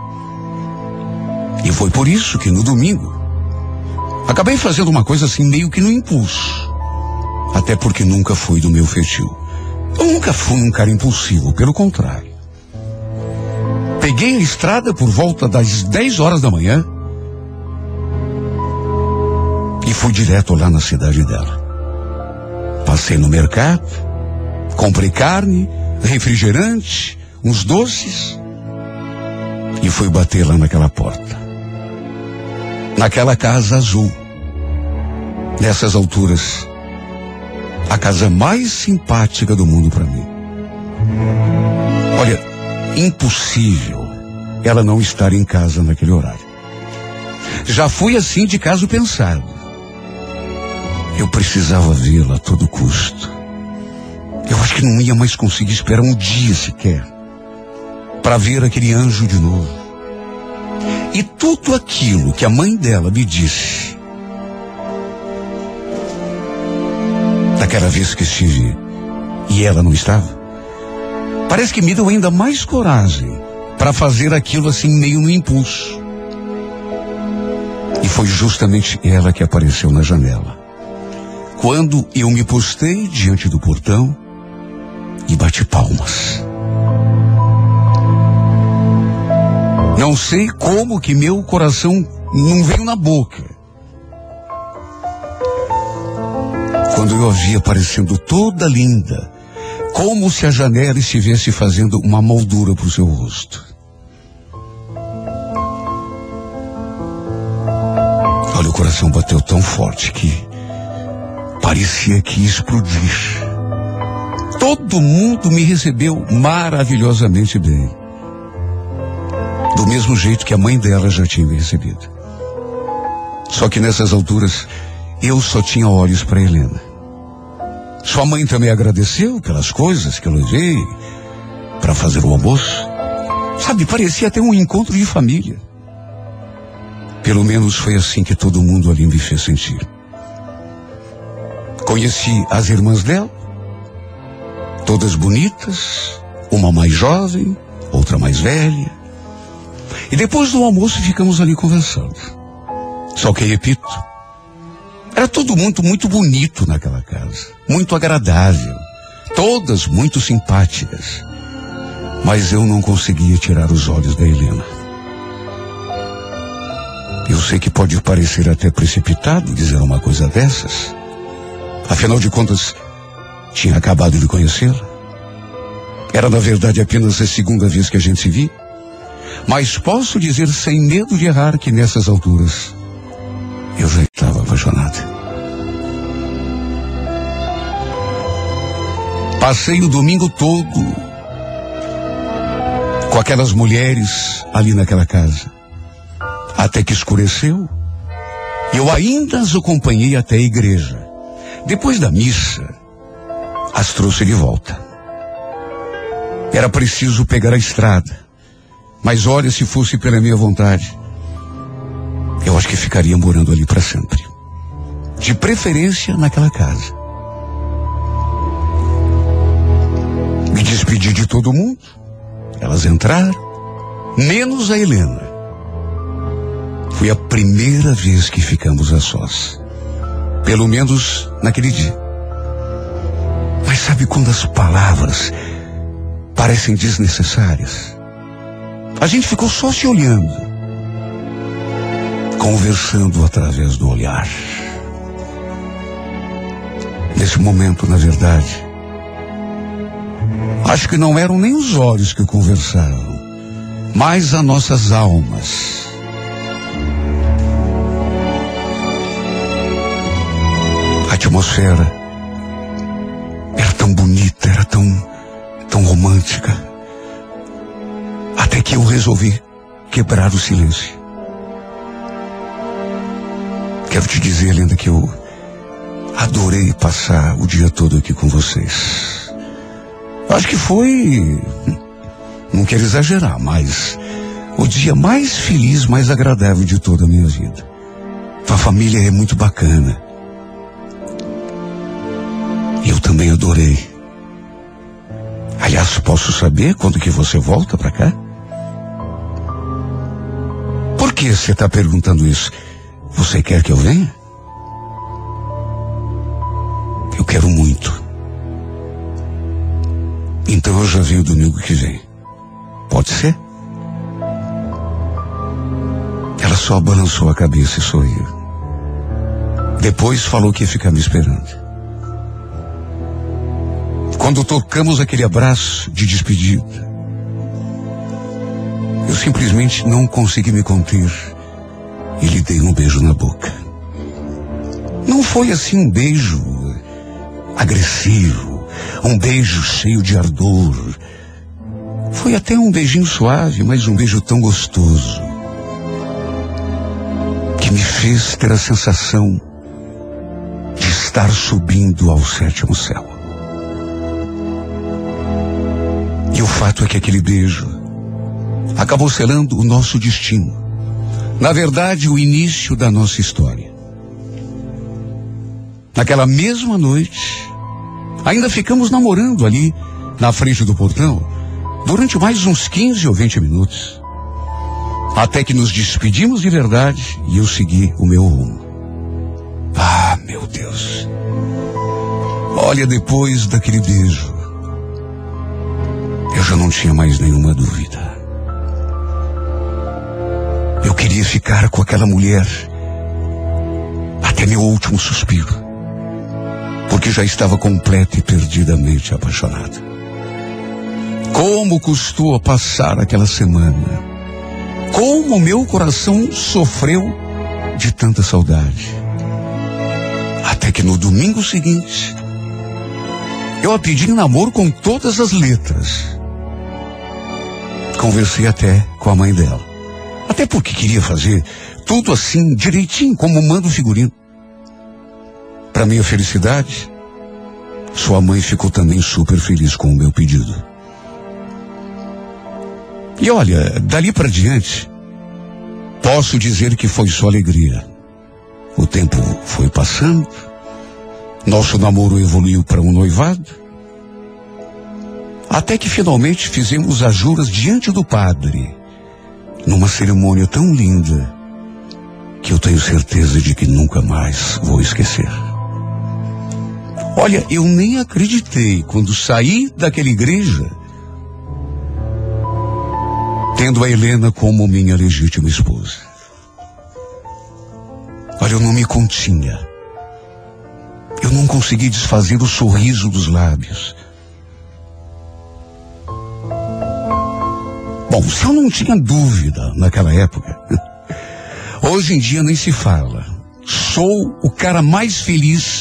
E foi por isso que no domingo acabei fazendo uma coisa assim meio que no impulso. Até porque nunca foi do meu feitio. Eu nunca fui um cara impulsivo, pelo contrário. Peguei a estrada por volta das 10 horas da manhã e fui direto lá na cidade dela. Passei no mercado, comprei carne, refrigerante, uns doces e fui bater lá naquela porta. Naquela casa azul. Nessas alturas, a casa mais simpática do mundo para mim. Olha, impossível ela não estar em casa naquele horário. Já fui assim de caso pensado. Eu precisava vê-la a todo custo. Eu acho que não ia mais conseguir esperar um dia sequer para ver aquele anjo de novo. E tudo aquilo que a mãe dela me disse daquela vez que estive e ela não estava, parece que me deu ainda mais coragem para fazer aquilo assim meio no impulso. E foi justamente ela que apareceu na janela. Quando eu me postei diante do portão e bati palmas. Não sei como que meu coração não veio na boca. Quando eu a vi aparecendo toda linda, como se a janela estivesse fazendo uma moldura para o seu rosto. Olha, o coração bateu tão forte que parecia que ia explodir. Todo mundo me recebeu maravilhosamente bem. Do mesmo jeito que a mãe dela já tinha me recebido. Só que nessas alturas, eu só tinha olhos para Helena. Sua mãe também agradeceu pelas coisas que eu levei para fazer o almoço. Sabe, parecia até um encontro de família. Pelo menos foi assim que todo mundo ali me fez sentir. Conheci as irmãs dela, todas bonitas, uma mais jovem, outra mais velha. E depois do almoço ficamos ali conversando. Só que, repito, era todo mundo muito bonito naquela casa, muito agradável, todas muito simpáticas. Mas eu não conseguia tirar os olhos da Helena. Eu sei que pode parecer até precipitado dizer uma coisa dessas. Afinal de contas, tinha acabado de conhecê-la. Era, na verdade, apenas a segunda vez que a gente se via. Mas posso dizer sem medo de errar que nessas alturas eu já estava apaixonado. Passei o domingo todo com aquelas mulheres ali naquela casa. Até que escureceu. Eu ainda as acompanhei até a igreja. Depois da missa, as trouxe de volta. Era preciso pegar a estrada. Mas olha, se fosse pela minha vontade, eu acho que ficaria morando ali para sempre. De preferência naquela casa. Me despedi de todo mundo. Elas entraram, menos a Helena. Foi a primeira vez que ficamos a sós. Pelo menos naquele dia. Mas sabe quando as palavras parecem desnecessárias? A gente ficou só se olhando, conversando através do olhar. Nesse momento, na verdade, acho que não eram nem os olhos que conversavam, mas as nossas almas. A atmosfera era tão bonita, era tão, tão romântica. Até que eu resolvi quebrar o silêncio. Quero te dizer, Linda, que eu adorei passar o dia todo aqui com vocês. Acho que foi, não quero exagerar, mas o dia mais feliz, mais agradável de toda a minha vida. Tua família é muito bacana. Eu também adorei. Aliás, posso saber quando que você volta para cá? Por que você está perguntando isso? Você quer que eu venha? Eu quero muito. Então eu já venho domingo que vem. Pode ser? Ela só balançou a cabeça e sorriu. Depois falou que ia ficar me esperando. Quando tocamos aquele abraço de despedida, eu simplesmente não consegui me conter e lhe dei um beijo na boca. Não foi assim um beijo agressivo, um beijo cheio de ardor. Foi até um beijinho suave, mas um beijo tão gostoso que me fez ter a sensação de estar subindo ao sétimo céu. E o fato é que aquele beijo acabou selando o nosso destino. Na verdade, o início da nossa história. Naquela mesma noite, ainda ficamos namorando ali na frente do portão durante mais uns 15 ou 20 minutos. Até que nos despedimos de verdade e eu segui o meu rumo. Ah, meu Deus. Olha, depois daquele beijo, eu já não tinha mais nenhuma dúvida. Eu queria ficar com aquela mulher até meu último suspiro, porque já estava completa e perdidamente apaixonado. Como custou a passar aquela semana? Como meu coração sofreu de tanta saudade? Até que no domingo seguinte, eu a pedi em namoro com todas as letras. Conversei até com a mãe dela. Até porque queria fazer tudo assim, direitinho, como manda o figurino. Para minha felicidade, sua mãe ficou também super feliz com o meu pedido. E olha, dali para diante, posso dizer que foi só alegria. O tempo foi passando, nosso namoro evoluiu para um noivado, até que finalmente fizemos as juras diante do padre, numa cerimônia tão linda que eu tenho certeza de que nunca mais vou esquecer. Olha, eu nem acreditei quando saí daquela igreja tendo a Helena como minha legítima esposa. Olha, eu não me continha. Eu não consegui desfazer o sorriso dos lábios. Bom, se eu não tinha dúvida naquela época, hoje em dia nem se fala. Sou o cara mais feliz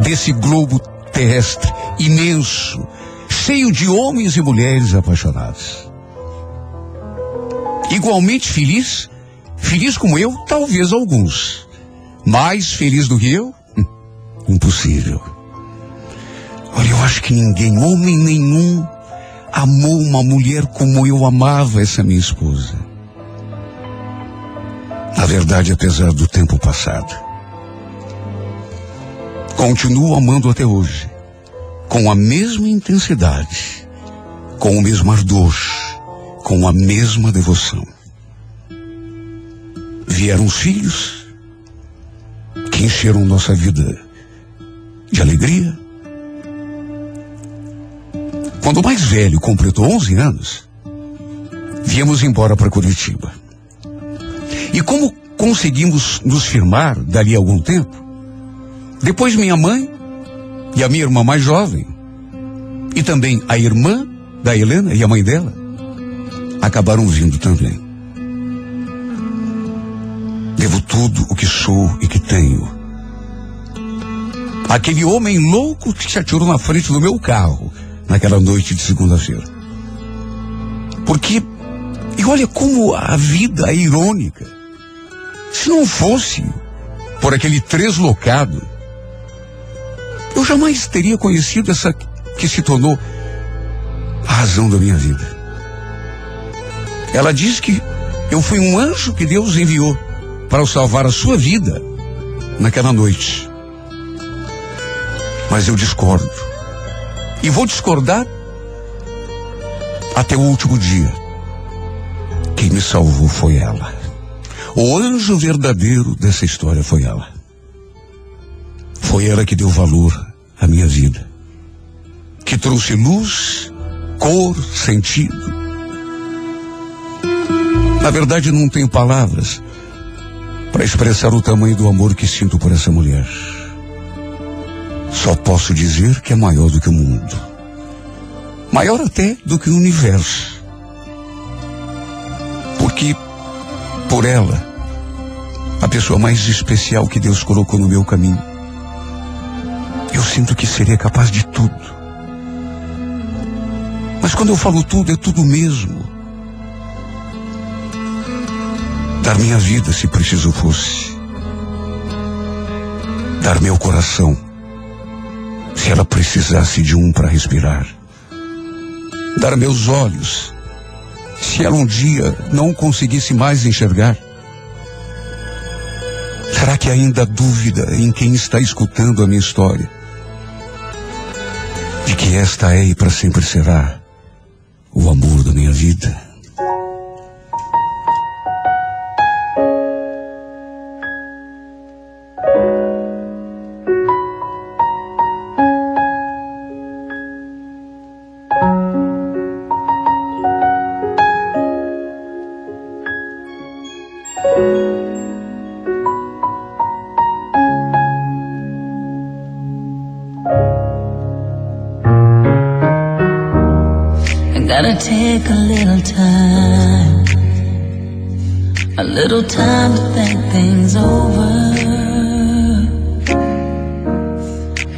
desse globo terrestre imenso, cheio de homens e mulheres apaixonados. Igualmente feliz, feliz como eu, talvez alguns. Mais feliz do que eu? Impossível. Olha, eu acho que ninguém, homem nenhum, amou uma mulher como eu amava essa minha esposa. Na verdade, apesar do tempo passado, continuo amando até hoje, com a mesma intensidade, com o mesmo ardor, com a mesma devoção. Vieram os filhos que encheram nossa vida de alegria. Quando o mais velho completou 11 anos, viemos embora para Curitiba. E como conseguimos nos firmar dali a algum tempo, depois minha mãe e a minha irmã mais jovem, e também a irmã da Helena e a mãe dela, acabaram vindo também. Devo tudo o que sou e que tenho. Aquele homem louco que se atirou na frente do meu carro naquela noite de segunda-feira. Porque, e olha como a vida é irônica. Se não fosse por aquele treslocado, eu jamais teria conhecido essa que se tornou a razão da minha vida. Ela diz que eu fui um anjo que Deus enviou para salvar a sua vida naquela noite. Mas eu discordo. E vou discordar até o último dia. Quem me salvou foi ela. O anjo verdadeiro dessa história foi ela. Foi ela que deu valor à minha vida. Que trouxe luz, cor, sentido. Na verdade, não tenho palavras para expressar o tamanho do amor que sinto por essa mulher. Só posso dizer que é maior do que o mundo. Maior até do que o universo. Porque por ela, a pessoa mais especial que Deus colocou no meu caminho, eu sinto que seria capaz de tudo. Mas quando eu falo tudo, é tudo mesmo. Dar minha vida, se preciso fosse. Dar meu coração, se ela precisasse de um para respirar. Dar meus olhos, se ela um dia não conseguisse mais enxergar. Será que ainda há dúvida em quem está escutando a minha história? De que esta é e para sempre será o amor da minha vida?